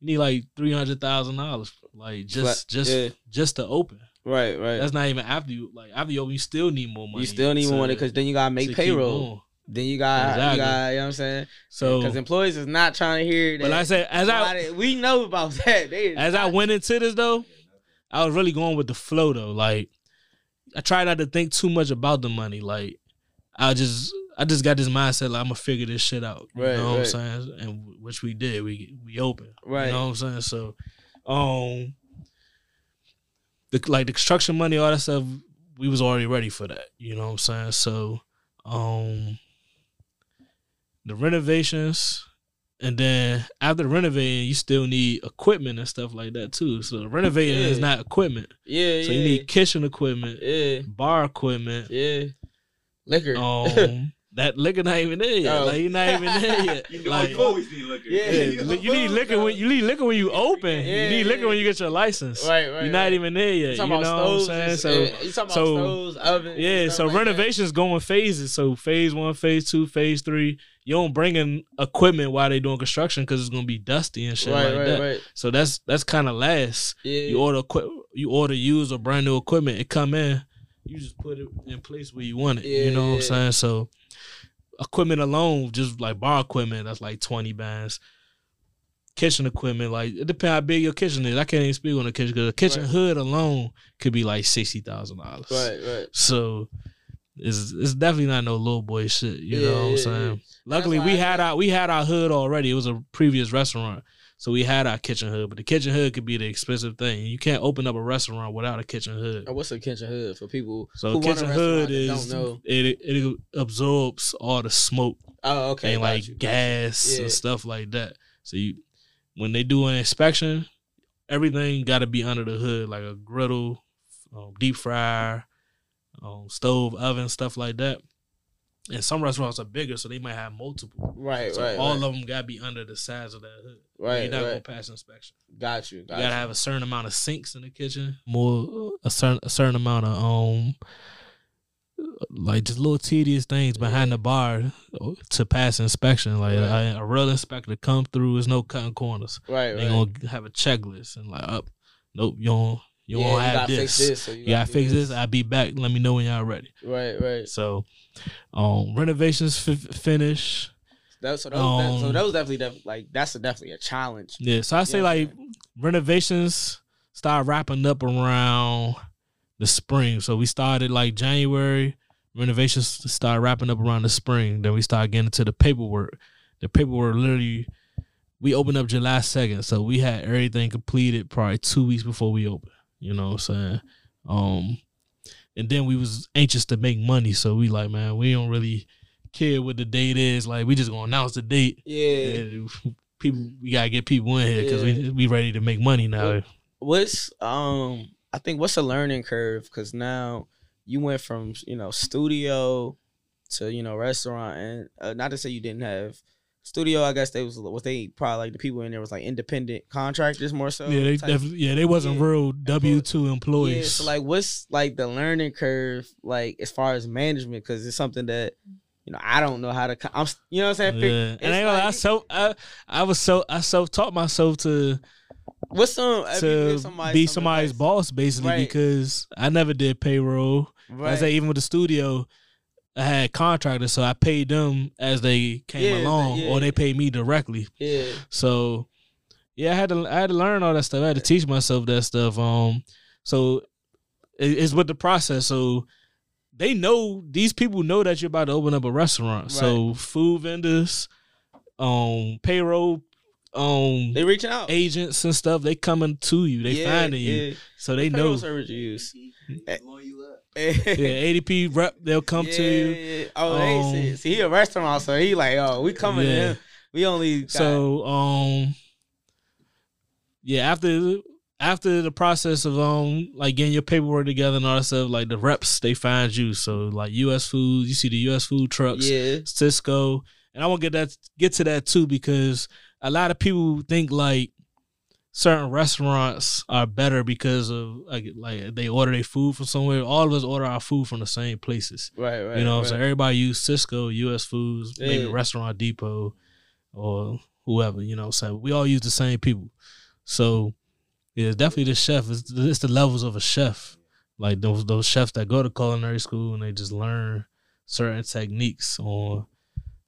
you need like three hundred thousand dollars. Like just just yeah. just to open. right, right. That's not even after you like after you open, you still need more money. you still need more money because then you gotta to make payroll. Then you got, Exactly. you got, you know what I'm saying? So, Because employees is not trying to hear that. but like I said, as I we know about that. As I went into this though, I was really going with the flow though. Like I tried not to think too much about the money. Like I just I just got this mindset like I'm gonna figure this shit out. You Right, know what I'm saying? And which we did. We we opened. Right. You know what I'm saying? So um the like the construction money, all that stuff, we was already ready for that. You know what I'm saying? So um the renovations, and then after renovating, you still need equipment and stuff like that too. So renovating is not equipment. Yeah, So yeah. you need kitchen equipment, yeah, bar equipment. yeah. Liquor. Um, that liquor not even there yet. Oh. Like you not even there yet. You like, you always need liquor. Yeah. yeah, li- you need liquor when you need liquor when you open. Yeah, you need liquor yeah. when you get your license. right, right. You're not right. even there yet. You know what I'm saying? So yeah, you talking about so- stoves, ovens? yeah, so like that? renovations go in phases. So phase one, phase two, phase three. You don't bring in equipment while they doing construction because it's gonna be dusty and shit Right, like right, that. right. So that's that's kind of last. Yeah, You order equi- you order used or brand new equipment. It come in. You just put it in place where you want it. Yeah, you know what I'm saying? So equipment alone, just like bar equipment, that's like twenty bands. Kitchen equipment, like it depends how big your kitchen is. I can't even speak on the kitchen because the kitchen Right. hood alone could be like sixty thousand dollars. right, right. So it's it's definitely not no little boy shit. You Yeah, know what I'm saying? Luckily, we I had our we had our hood already. It was a previous restaurant, so we had our kitchen hood. But the kitchen hood could be the expensive thing. You can't open up a restaurant without a kitchen hood. Uh, What's a kitchen hood for people So who a run a kitchen hood is know? it it absorbs all the smoke Oh, okay. and like you, gas Yeah. and stuff like that. So you when they do an inspection, everything got to be under the hood, like a griddle, um, deep fryer, um, stove, oven, stuff like that. And some restaurants are bigger, so they might have multiple. Right, So right. all right. of them got to be under the size of that hood. Right, You're not right. gonna pass inspection. Got you. You Got gotta you. have a certain amount of sinks in the kitchen, more a certain a certain amount of um, like just little tedious things behind the bar to pass inspection. Like Right. a, a real inspector come through, there's no cutting corners. right, They right. gonna have a checklist and like up, nope, you don't you yeah, won't you have gotta this. fix this. So you, You gotta do fix this. I'll be back. Let me know when y'all ready. Right, right. So, um, renovations f- finish. That, so, that was, that, so Um, that was definitely, definitely like that's a, definitely a challenge. Yeah, so I say Yeah, like renovations start wrapping up around the spring. So we started like January. Renovations start wrapping up around the spring. Then we start getting into the paperwork. The paperwork literally we opened up July second, so we had everything completed probably two weeks before we opened. You know what I'm saying? Um, and then we was anxious to make money, so we like, man, we don't really care what the date is. Like, we just gonna announce the date. Yeah. People, we gotta get people in here because we Yeah. we ready to make money now. What's um? I think what's a learning curve? Because now you went from you know studio to you know restaurant, and uh, not to say you didn't have studio. I guess they was what they probably like the people in there was like independent contractors more so. yeah, they definitely, yeah, they wasn't Yeah. real W two employees. Yeah, so like, what's like the learning curve, like as far as management? Because it's something that you know I don't know how to. I'm, you know what I'm saying? yeah. And I, ain't I like- self I, I was so I self taught myself to What's some to somebody be somebody's boss basically Right. because I never did payroll. Right. I say even with the studio, I had contractors, so I paid them as they came Yeah, along, yeah. or they paid me directly. yeah, So yeah, I had to I had to learn all that stuff. I had to teach myself that stuff. Um, so it, it's with the process. So they know these people know that you're about to open up a restaurant. So food vendors, um, payroll, um, they reaching out. agents and stuff, they coming to you. They Yeah, finding you. yeah. So they Payroll know. service you use. Blowing you up. Yeah, ADP rep, they'll come yeah, to you. yeah. Oh, Um, they see, see, he a restaurant, so he like, oh, we coming Yeah. in. We only got, So um yeah, after after the process of um like getting your paperwork together and all that stuff, like the reps they find you. So like US food, you see the US food trucks, yeah, Sysco. And I want to get that get to that too because a lot of people think like certain restaurants are better because of like like they order their food from somewhere. All of us order our food from the same places. right, right. You know, right. so everybody use Sysco, US Foods, maybe Restaurant Depot, or whoever. You know, so we all use the same people. So yeah, it's definitely the chef. It's, it's the levels of a chef, like those those chefs that go to culinary school and they just learn certain techniques on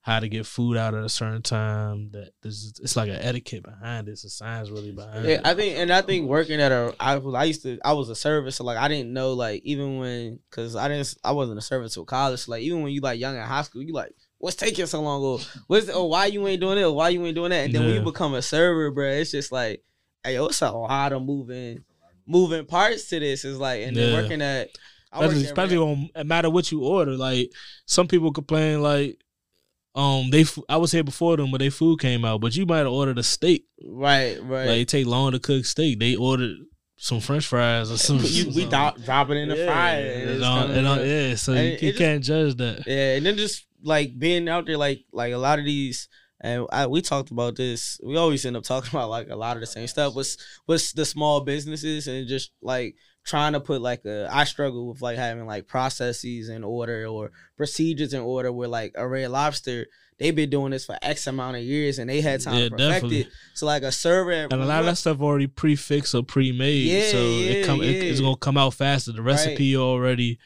how to get food out at a certain time. That this it's like an etiquette behind it. It's a science really behind Yeah, it. I think, and I think working at a, I was, I used to, I was a server, so like I didn't know, like even when, cause I didn't, I wasn't a server till college. So, like even when you like young in high school, you like, what's taking so long? Or what's, oh, why you ain't doing it? Or why you ain't doing that? And then when you become a server, bro, it's just like, yo, it's a lot of moving, moving parts to this. It's like, and then Yeah. working at, I especially, especially on no matter what you order. Like some people complain, like um, they I was here before them, but they food came out. But you might have ordered a steak. Right, right. Like it take long to cook steak. They ordered some French fries or some. you, we drop, drop it in the yeah, fryer. and and it's all- coming and out. yeah, so you, you just- can't judge that. Yeah, and then just like being out there, like like a lot of these, and I, we talked about this. We always end up talking about like a lot of the same stuff. Was was the small businesses and just like trying to put like a. I struggle with like having like processes in order or procedures in order. Where like a Red Lobster, they've been doing this for X amount of years and they had time Yeah, to perfect definitely. it. So like a server, at And a lot of that stuff already prefixed or pre-made, Yeah, so it yeah, come it- it's gonna come out faster. The recipe already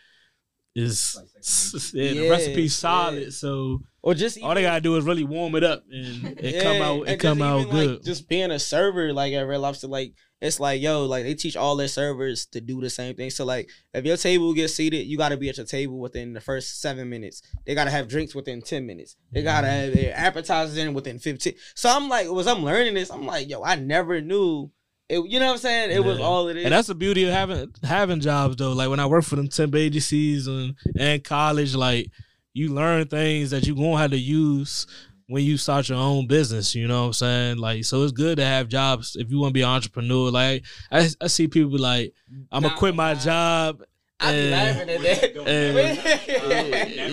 is yeah, the Yeah, recipe's solid. yeah. So or just all they gotta do is really warm it up and it come out and it come out good. Like, just being a server, like at Red Lobster, like it's like yo, like they teach all their servers to do the same thing. So like, if your table gets seated, you got to be at your table within the first seven minutes. They got to have drinks within ten minutes. They got to have their appetizers in within fifteen. So I'm like, was I'm learning this? I'm like, yo, I never knew. It, you know what I'm saying? It was all it is. And that's the beauty of having having jobs though. Like when I worked for them temp agencies and, and college, like you learn things that you gonna have to use when you start your own business. You know what I'm saying? Like so, it's good to have jobs if you want to be an entrepreneur. Like I, I see people be like, I'm gonna quit my job. I be and- laughing at that. and-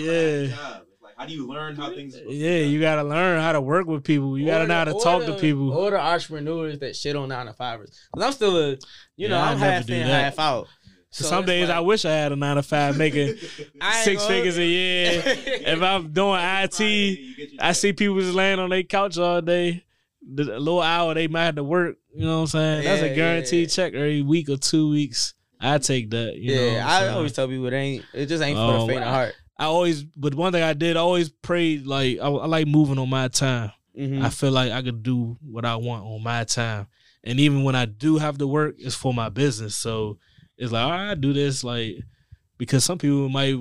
yeah. How do you learn how things? Yeah, you gotta learn how to work with people. You gotta know how to Or talk the- to people. Or the entrepreneurs that shit on nine to fivers. Cause I'm still a, you know, Yeah, I I'm never half do in, that. half out. So So some days like- I wish I had a nine to five making six figures a year. if I'm doing IT, I see people just laying on their couch all day. The little hour they might have to work. You know what I'm saying? That's a guaranteed yeah. check every week or two weeks. I take that. You yeah, I always tell people it ain't. It just ain't for Um, the faint of heart. I always, but one thing I did, I always prayed like I, I like moving on my time. Mhm. I feel like I could do what I want on my time. And even when I do have to work, it's for my business. So it's like, all right, I do this like because some people might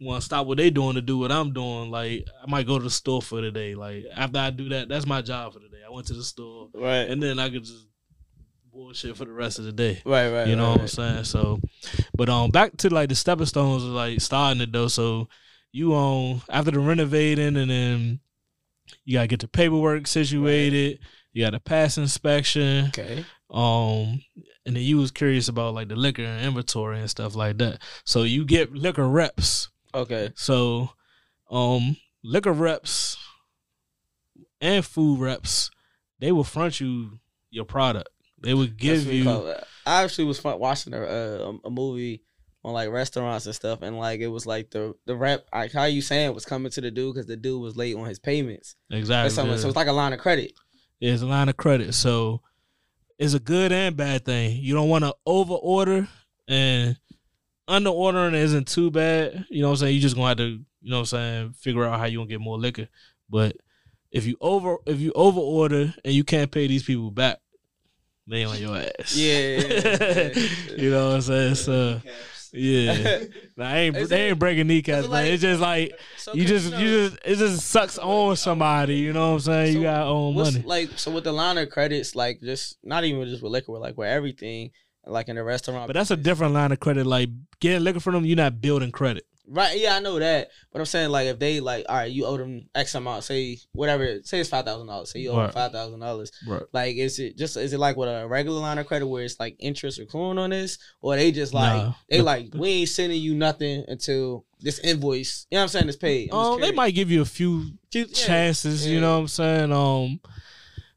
want to stop what they doing to do what I'm doing. Like I might go to the store for the day. Like after I do that, that's my job for the day. I went to the store Right. and then I could just bullshit for the rest of the day. Right, right. You know right, what I'm saying? So, but um, back to like the stepping stones, of, like starting it though. So you um after the renovating, and then you gotta get the paperwork situated. You got to pass inspection. Okay. Um, and then you was curious about like the liquor and inventory and stuff like that. So you get liquor reps. Okay. So, um, liquor reps and food reps, they will front you your product. They would give you. I actually was watching a, uh, a movie on like restaurants and stuff, and like it was like the the rep, like how you saying was coming to the dude because the dude was late on his payments. Exactly. something. So it's like a line of credit. It's a line of credit. So it's a good and bad thing. You don't want to over order and under ordering isn't too bad. You know what I'm saying? You just gonna have to, you know what I'm saying, figure out how you gonna get more liquor. But if you over if you over order and you can't pay these people back, they on your ass. Yeah, yeah, yeah. you know what I'm saying? So yeah. I ain't they it- ain't breaking kneecaps, man. like- it's just like So you just know- you just it just sucks on somebody, you know what I'm saying? you got own money. Like so with the line of credits, like just not even just with liquor, like with everything, like in the restaurant. But that's a different line of credit. Like getting liquor from them, you're not building credit. Right, yeah, I know that. But I'm saying like if they like, all right, you owe them X amount, say whatever, say it's five thousand dollars. Say you owe them five thousand dollars. Right. Like, is it just is it like with a regular line of credit where it's like interest accruing on this, or they just like Nah. they like we ain't sending you nothing until this invoice. You know what I'm saying? Is paid. I'm Um, they might give you a few chances. yeah. You know what I'm saying? Um,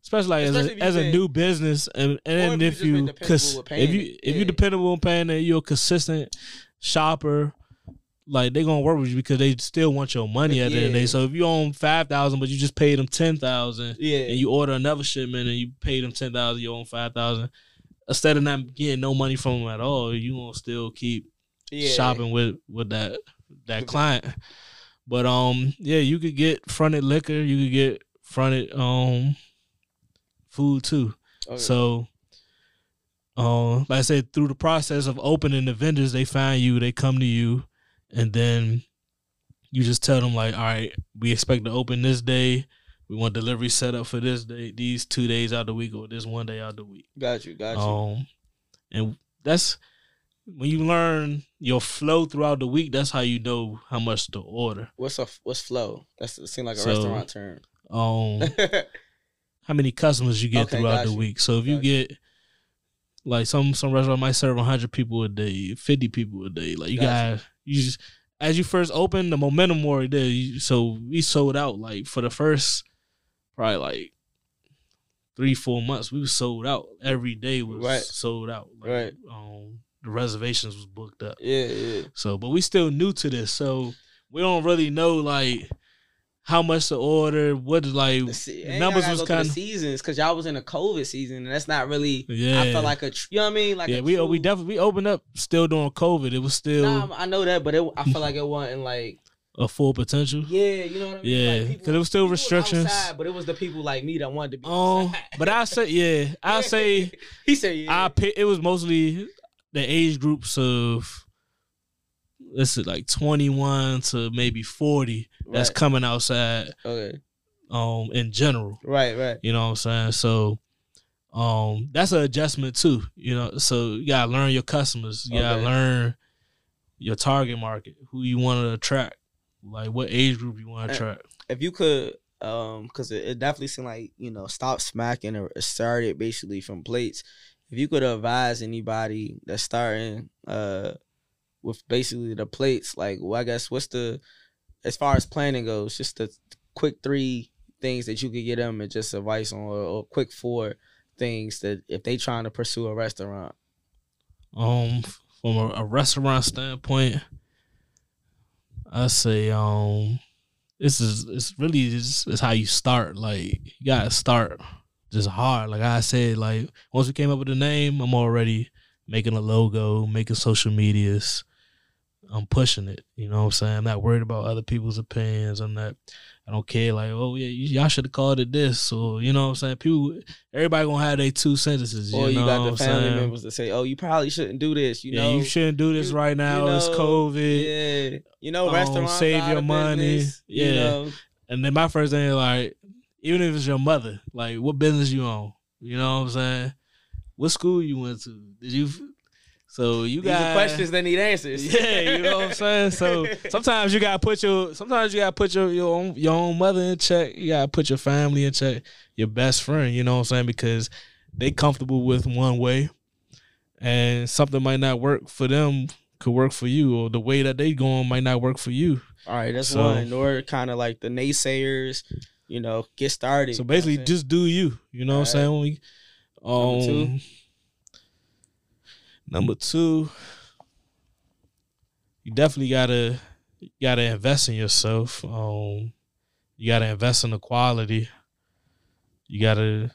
especially like Especially as a, as a new business, and and if you if you cause if you if yeah. you dependable on paying it, you're a consistent shopper. Like they're gonna work with you because they still want your money at the end of the day. So if you own five thousand, but you just paid them ten thousand, yeah, and you order another shipment and you pay them ten thousand, you own five thousand. Instead of not getting no money from them at all, you gonna still keep yeah. shopping with with that that client. But um, yeah, you could get fronted liquor, you could get fronted um food too. Okay. So, um, like I said, through the process of opening the vendors, they find you, they come to you, and then you just tell them like, all right, we expect to open this day. We want delivery set up for this day, these two days out of the week, or this one day out of the week. got you, got you. Um, and that's when you learn your flow throughout the week, that's how you know how much to order. What's a what's flow? That's it seems like a So- restaurant term. Um, how many customers you get Okay, throughout the you. week. So if Got you. get like some some restaurant might serve hundred people a day, fifty people a day. Like you Got got you just as you first open, the momentum already there. You, so we sold out like for the first probably like three four months. We was sold out every day was Right. sold out. Like, Right. Um, the reservations was booked up. yeah, yeah. So, but we still new to this, so we don't really know like how much to order. What like The, se- the and numbers was gotta go through kind of seasons because y'all was in a COVID season and that's not really. yeah. I felt like a you know what I mean. Like yeah, a we true, we definitely we opened up still during COVID. It was still Nah, I know that, but it, I feel like it wasn't like a full potential. yeah, you know what I mean. Yeah, Like, 'cause it was still restrictions. outside, but it was the people like me that wanted to be. Um, but I say yeah, I say he said yeah. I pick, it was mostly the age groups of let's say like twenty one to maybe forty that's coming outside. okay. Um, in general. Right, right. You know what I'm saying? So um that's an adjustment too. You know, so you gotta learn your customers. You gotta Okay. learn your target market, who you want to attract, like what age group you want to attract. If you could, um, because it, it definitely seemed like you know, stop smacking or started basically from plates. If you could advise anybody that's starting, uh, with basically the plates, like, well, I guess what's the, as far as planning goes, just the quick three things that you could get them and just advice on, or, or quick four things that if they trying to pursue a restaurant. Um, from a, a restaurant standpoint, I say um, this is it's really just it's how you start. Like you gotta start just hard. Like I said, like once we came up with the name, I'm already making a logo, making social medias. I'm pushing it. You know what I'm saying? I'm not worried about other people's opinions. I'm not. I don't care. Like, oh yeah, y'all should have called it this, or you know what I'm saying. People, everybody gonna have their two sentences. Or you, know got the family saying? members that say, "Oh, you probably shouldn't do this." You yeah, know, you shouldn't do this you- right now. you it's COVID. Yeah, you know, Um, restaurants save your money. business, You Yeah. know, And then my first thing like, even if it's your mother, like, what business you on? You know what I'm saying? What school you went to? Did you? So you got questions that need answers. Yeah, you know what I'm saying. So sometimes you gotta put your sometimes you gotta put your your own your own mother in check. You gotta put your family in check. Your best friend, you know what I'm saying, because they comfortable with one way, and something might not work for them could work for you, or the way that they going might not work for you. All right, that's So- one. Or kind of like the naysayers, you know, get started. So you know basically, what I'm saying? just do you. You know what I'm saying? We, um, Number two? You definitely gotta you gotta invest in yourself. Um, you gotta invest in the quality. You gotta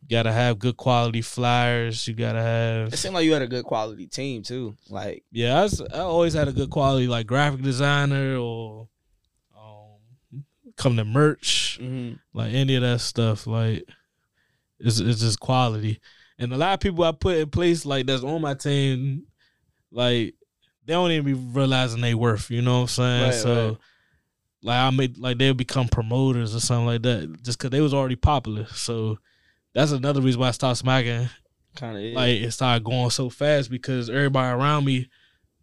you gotta have good quality flyers. You gotta have. it seemed like you had a good quality team too. Like, yeah. I, was, I always had a good quality like graphic designer or um, come to merch mhm. like any of that stuff like it's, it's just quality and a lot of people i put in place like that's on my team like they don't even be realizing they worth you know what i'm saying Right, so right. like i made like they'll become promoters or something like that just because they was already popular so that's another reason why i stopped smacking kind of like it started going so fast because everybody around me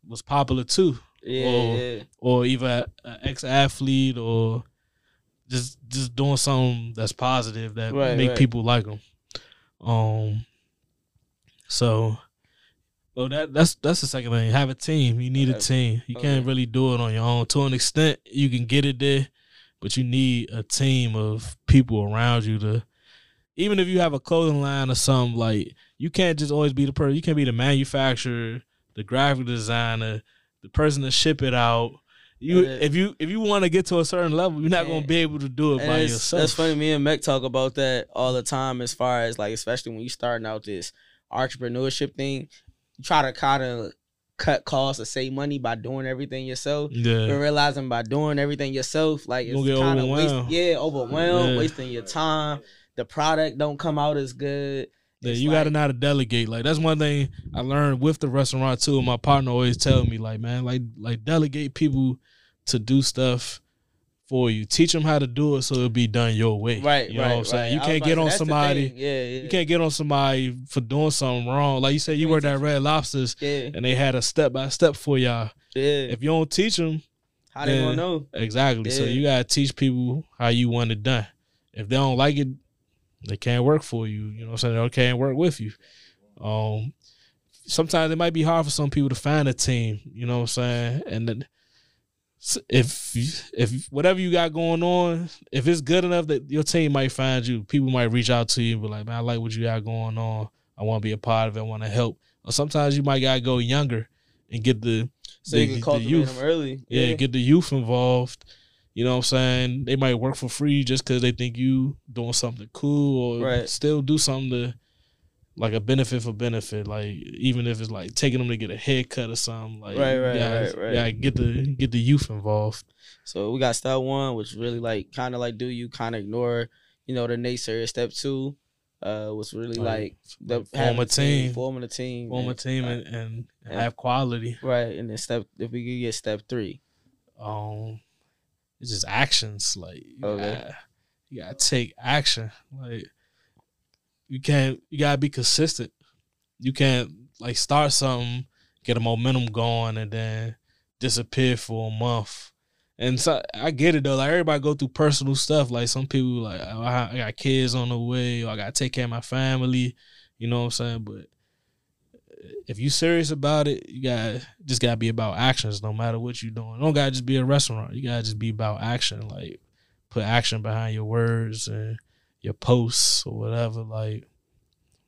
was popular too yeah, or- yeah. or either an ex-athlete or just just doing something that's positive that Right, make right. people like them. Um, so, well, that that's that's the second thing. Have a team. You need a team. You oh, can't really do it on your own. To an extent, you can get it there, but you need a team of people around you to. Even if you have a clothing line or something, like you can't just always be the person. You can't be the manufacturer, the graphic designer, the person to ship it out. You if you if you want to get to a certain level, you're not gonna be able to do it by yourself. That's funny. Me and Mech talk about that all the time. As far as like, especially when you're starting out this entrepreneurship thing, you try to kind of cut costs or save money by doing everything yourself. But Yeah, realizing by doing everything yourself, like it's kind of waste, yeah, overwhelmed, Yeah. wasting your time. The product don't come out as good. yeah. It's You got to like- know how to delegate. Like that's one thing I learned with the restaurant too. My partner always tell me like, man, like like delegate people to do stuff for you. Teach them how to do it so it'll be done your way. Right, You know right, what I'm saying? right. You can't get on somebody. Yeah, yeah. You can't get on somebody for doing something wrong. Like you said, you worked at Red Lobsters Yeah, and they had a step by step for y'all. yeah. If you don't teach them, How they gonna know? exactly. So you gotta teach people how you want it done. If they don't like it, they can't work for you. You know what I'm saying? They can't work with you. Um, sometimes it might be hard for some people to find a team. You know what I'm saying? And then if if whatever you got going on, if it's good enough that your team might find you, people might reach out to you and be like, "Man, I like what you got going on. I want to be a part of it. I want to help." Or sometimes you might gotta go younger and get the So the- you can the youth. them early. yeah, get the youth involved. You know what I'm saying? They might work for free just because they think you doing something cool or Right. still do something to like a benefit for benefit. Like even if it's like taking them to get a haircut or something. Like Right, right, gotta- right, right. gotta get the get the youth involved. So we got step one, which really like kind of like do you kind of ignore, you know, the naysayer. Step two, uh, was really like, the like having form a team, forming a team, form a and- team and, and Yeah. have quality. right? And then step if we could get step three, Um, it's just actions. Like you, gotta, you gotta take action. Like you can't. You gotta be consistent. You can't like start something, get a momentum going, and then disappear for a month. And so I get it though. Like everybody go through personal stuff. Like some people like oh, I got kids on the way, or I gotta take care of my family. You know what I'm saying? But if you serious about it, you got just gotta be about actions, no matter what you're doing. don't gotta just be a restaurant. You gotta just be about action. Like put action behind your words and your posts or whatever. Like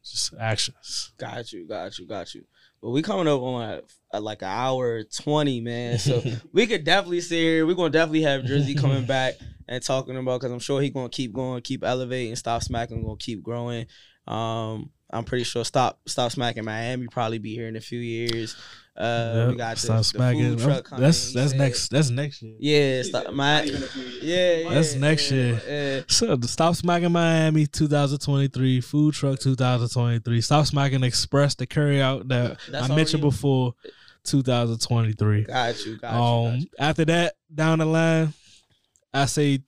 just actions. got you, got you, got you. But we coming up on like, uh, like an hour twenty, man. So we could definitely sit here. We're gonna definitely have Drizzy coming back and talking about because I'm sure he's gonna keep going, keep elevating, stop smacking, gonna keep growing. Um, I'm pretty sure stop stop smacking Miami probably be here in a few years. Uh, we got the, stop the smacking. food truck coming. That's that's said. next. That's next year. Yeah, stop my. Yeah, yeah, That's next yeah, year. yeah. So the Stop Smacking Miami 2023, Food Truck 2023, Stop Smacking Express, the carry out that That's I mentioned already- before 2023. Got you, got you. got Um you. after that, down the line, I say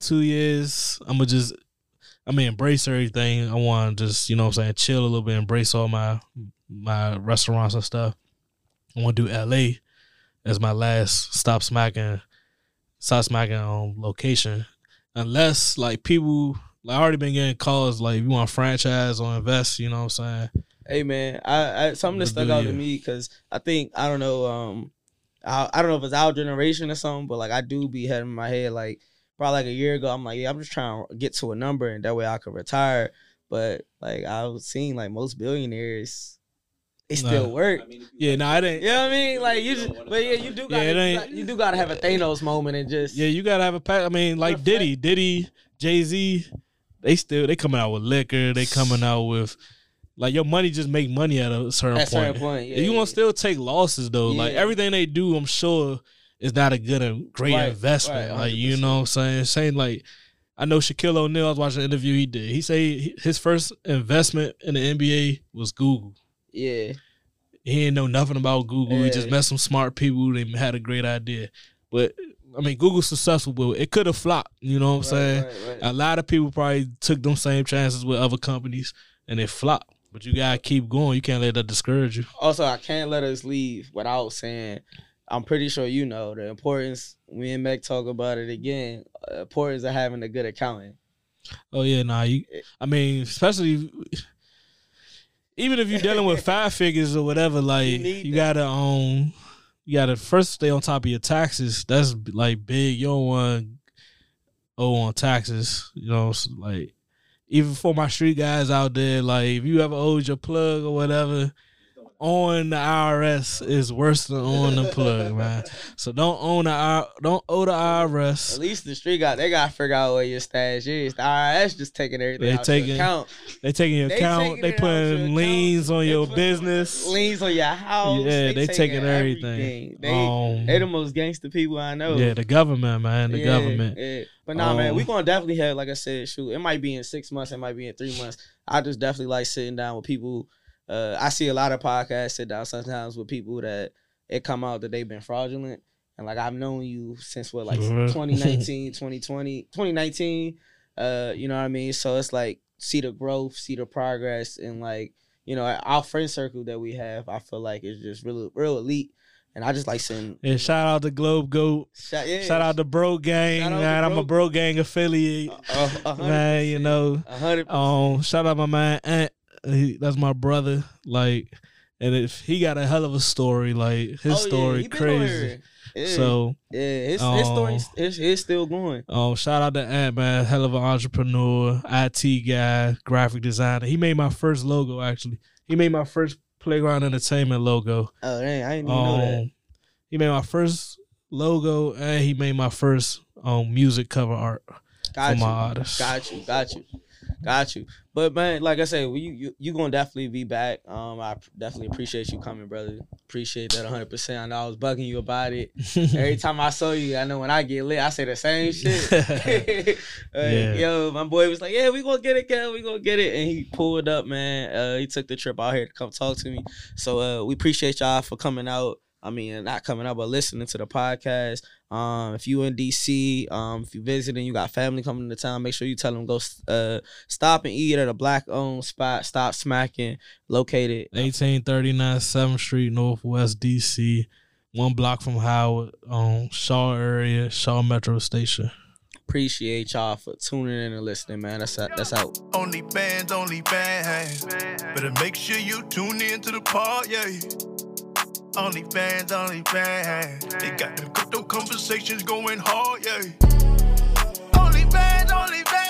two years, I'ma just I mean embrace everything. I wanna just, you know what I'm saying, chill a little bit, embrace all my my restaurants and stuff. I wanna do LA as my last stop smacking stop smacking on location. Unless like people like I already been getting calls like you want franchise or invest, you know what I'm saying? Hey man, I, I something that stuck out to me because I think I don't know, um, I, I don't know if it's our generation or something, but like I do be having my head like probably like a year ago, I'm like, yeah, I'm just trying to get to a number and that way I could retire. But like I was seeing like most billionaires, they still Nah. work. Yeah, no, I didn't. You know what I mean? Like you just, but yeah, you do Yeah, gotta, it ain't- you do gotta have a Thanos moment and just Yeah, you gotta have a pack. I mean, like Reflect. Diddy, Diddy, Jay Z, they still they coming out with liquor. They coming out with like your money just make money at a certain at a point. certain point. Yeah, you yeah. gonna still take losses though. Like everything they do, I'm sure is not a good and great Right, investment. right, like you know what I'm saying? Saying like I know Shaquille O'Neal. I was watching an interview he did. He say his first investment in the NBA was Google. yeah, He didn't know nothing about Google. He just met some smart people. They had a great idea. But I mean, Google's successful, but it could have flopped. You know what I'm saying? Right, right. A lot of people probably took them same chances with other companies and it flopped. But you gotta keep going. You can't let that discourage you. Also, I can't let us leave without saying, I'm pretty sure you know the importance. Me and Meg talk about it again. Uh, importance of having a good accountant. Oh yeah, nah. You, I mean, especially even if you're dealing with five figures or whatever, like You you, gotta um, you gotta first stay on top of your taxes. That's like big. You don't want owe on taxes. You know, like even for my street guys out there, like if you ever owed your plug or whatever. On the IRS is worse than on the plug, man. So don't own the don't owe the IRS. At least the street got they got to figure out where your stash is. The IRS just taking everything They out taking- account. They taking your They account. taking They it out your putting liens on They your business. Liens on your house. Yeah, they taking everything. everything. They Um, they the most gangster people I know. Yeah, the government, man, the Yeah, government. Yeah. But nah, man, Um, we gonna definitely have, like I said, shoot, it might be in six months, it might be in three months. I just definitely like sitting down with people. Uh, I see a lot of podcasts sit down sometimes with people that it come out that they've been fraudulent. And like I've known you since what, like Mhm. 2019, 2020, 2019. Uh, you know what I mean? So it's like see the growth, see the progress, and like, you know, our friend circle that we have, I feel like is just real real elite. And I just like sending And shout out to Globe Goat. shout, yeah, Shout out to Bro Gang. Shout out to man, I'm a Bro Gang affiliate. a hundred man, you know. hundred Um, shout out my man Ant. He, that's my brother. Like, and if he got a hell of a story, like his Oh, yeah, story on crazy. Yeah, So, yeah, his, his story um, his, his still going. um, shout out to Ant, man, hell of an entrepreneur, IT guy, graphic designer. He made my first logo. Actually, he made my first playground entertainment logo. Oh dang, I didn't even know that. Um, he made my first logo, and he made my first um music cover art Got for you. my artists. Got you, got you, got you. But man, like I said, well, you you you gonna definitely be back. Um, I definitely appreciate you coming, brother. Appreciate that 100. percent I know I was bugging you about it. Every time I saw you, I know when I get lit, I say the same shit. Uh, Yeah. Yo, my boy was like, "Yeah, we gonna get it, Kev. We gonna get it," and he pulled up, man. Uh, he took the trip out here to come talk to me. So uh, we appreciate y'all for coming out. I mean, not coming out, but listening to the podcast. Um, if you in DC, um, if you visiting, you got family coming to town, make sure you tell them go uh stop and eat at a black owned spot. Stop smacking, located 1839 7th Street, Northwest DC, one block from Howard, um, Shaw area, Shaw Metro Station. Appreciate y'all for tuning in and listening, man. That's out. That's out. Only fans, only fans. Better make sure you tune in to the part, yeah. Only fans, only fans. They got them crypto conversations going hard, yeah. Only fans, only fans.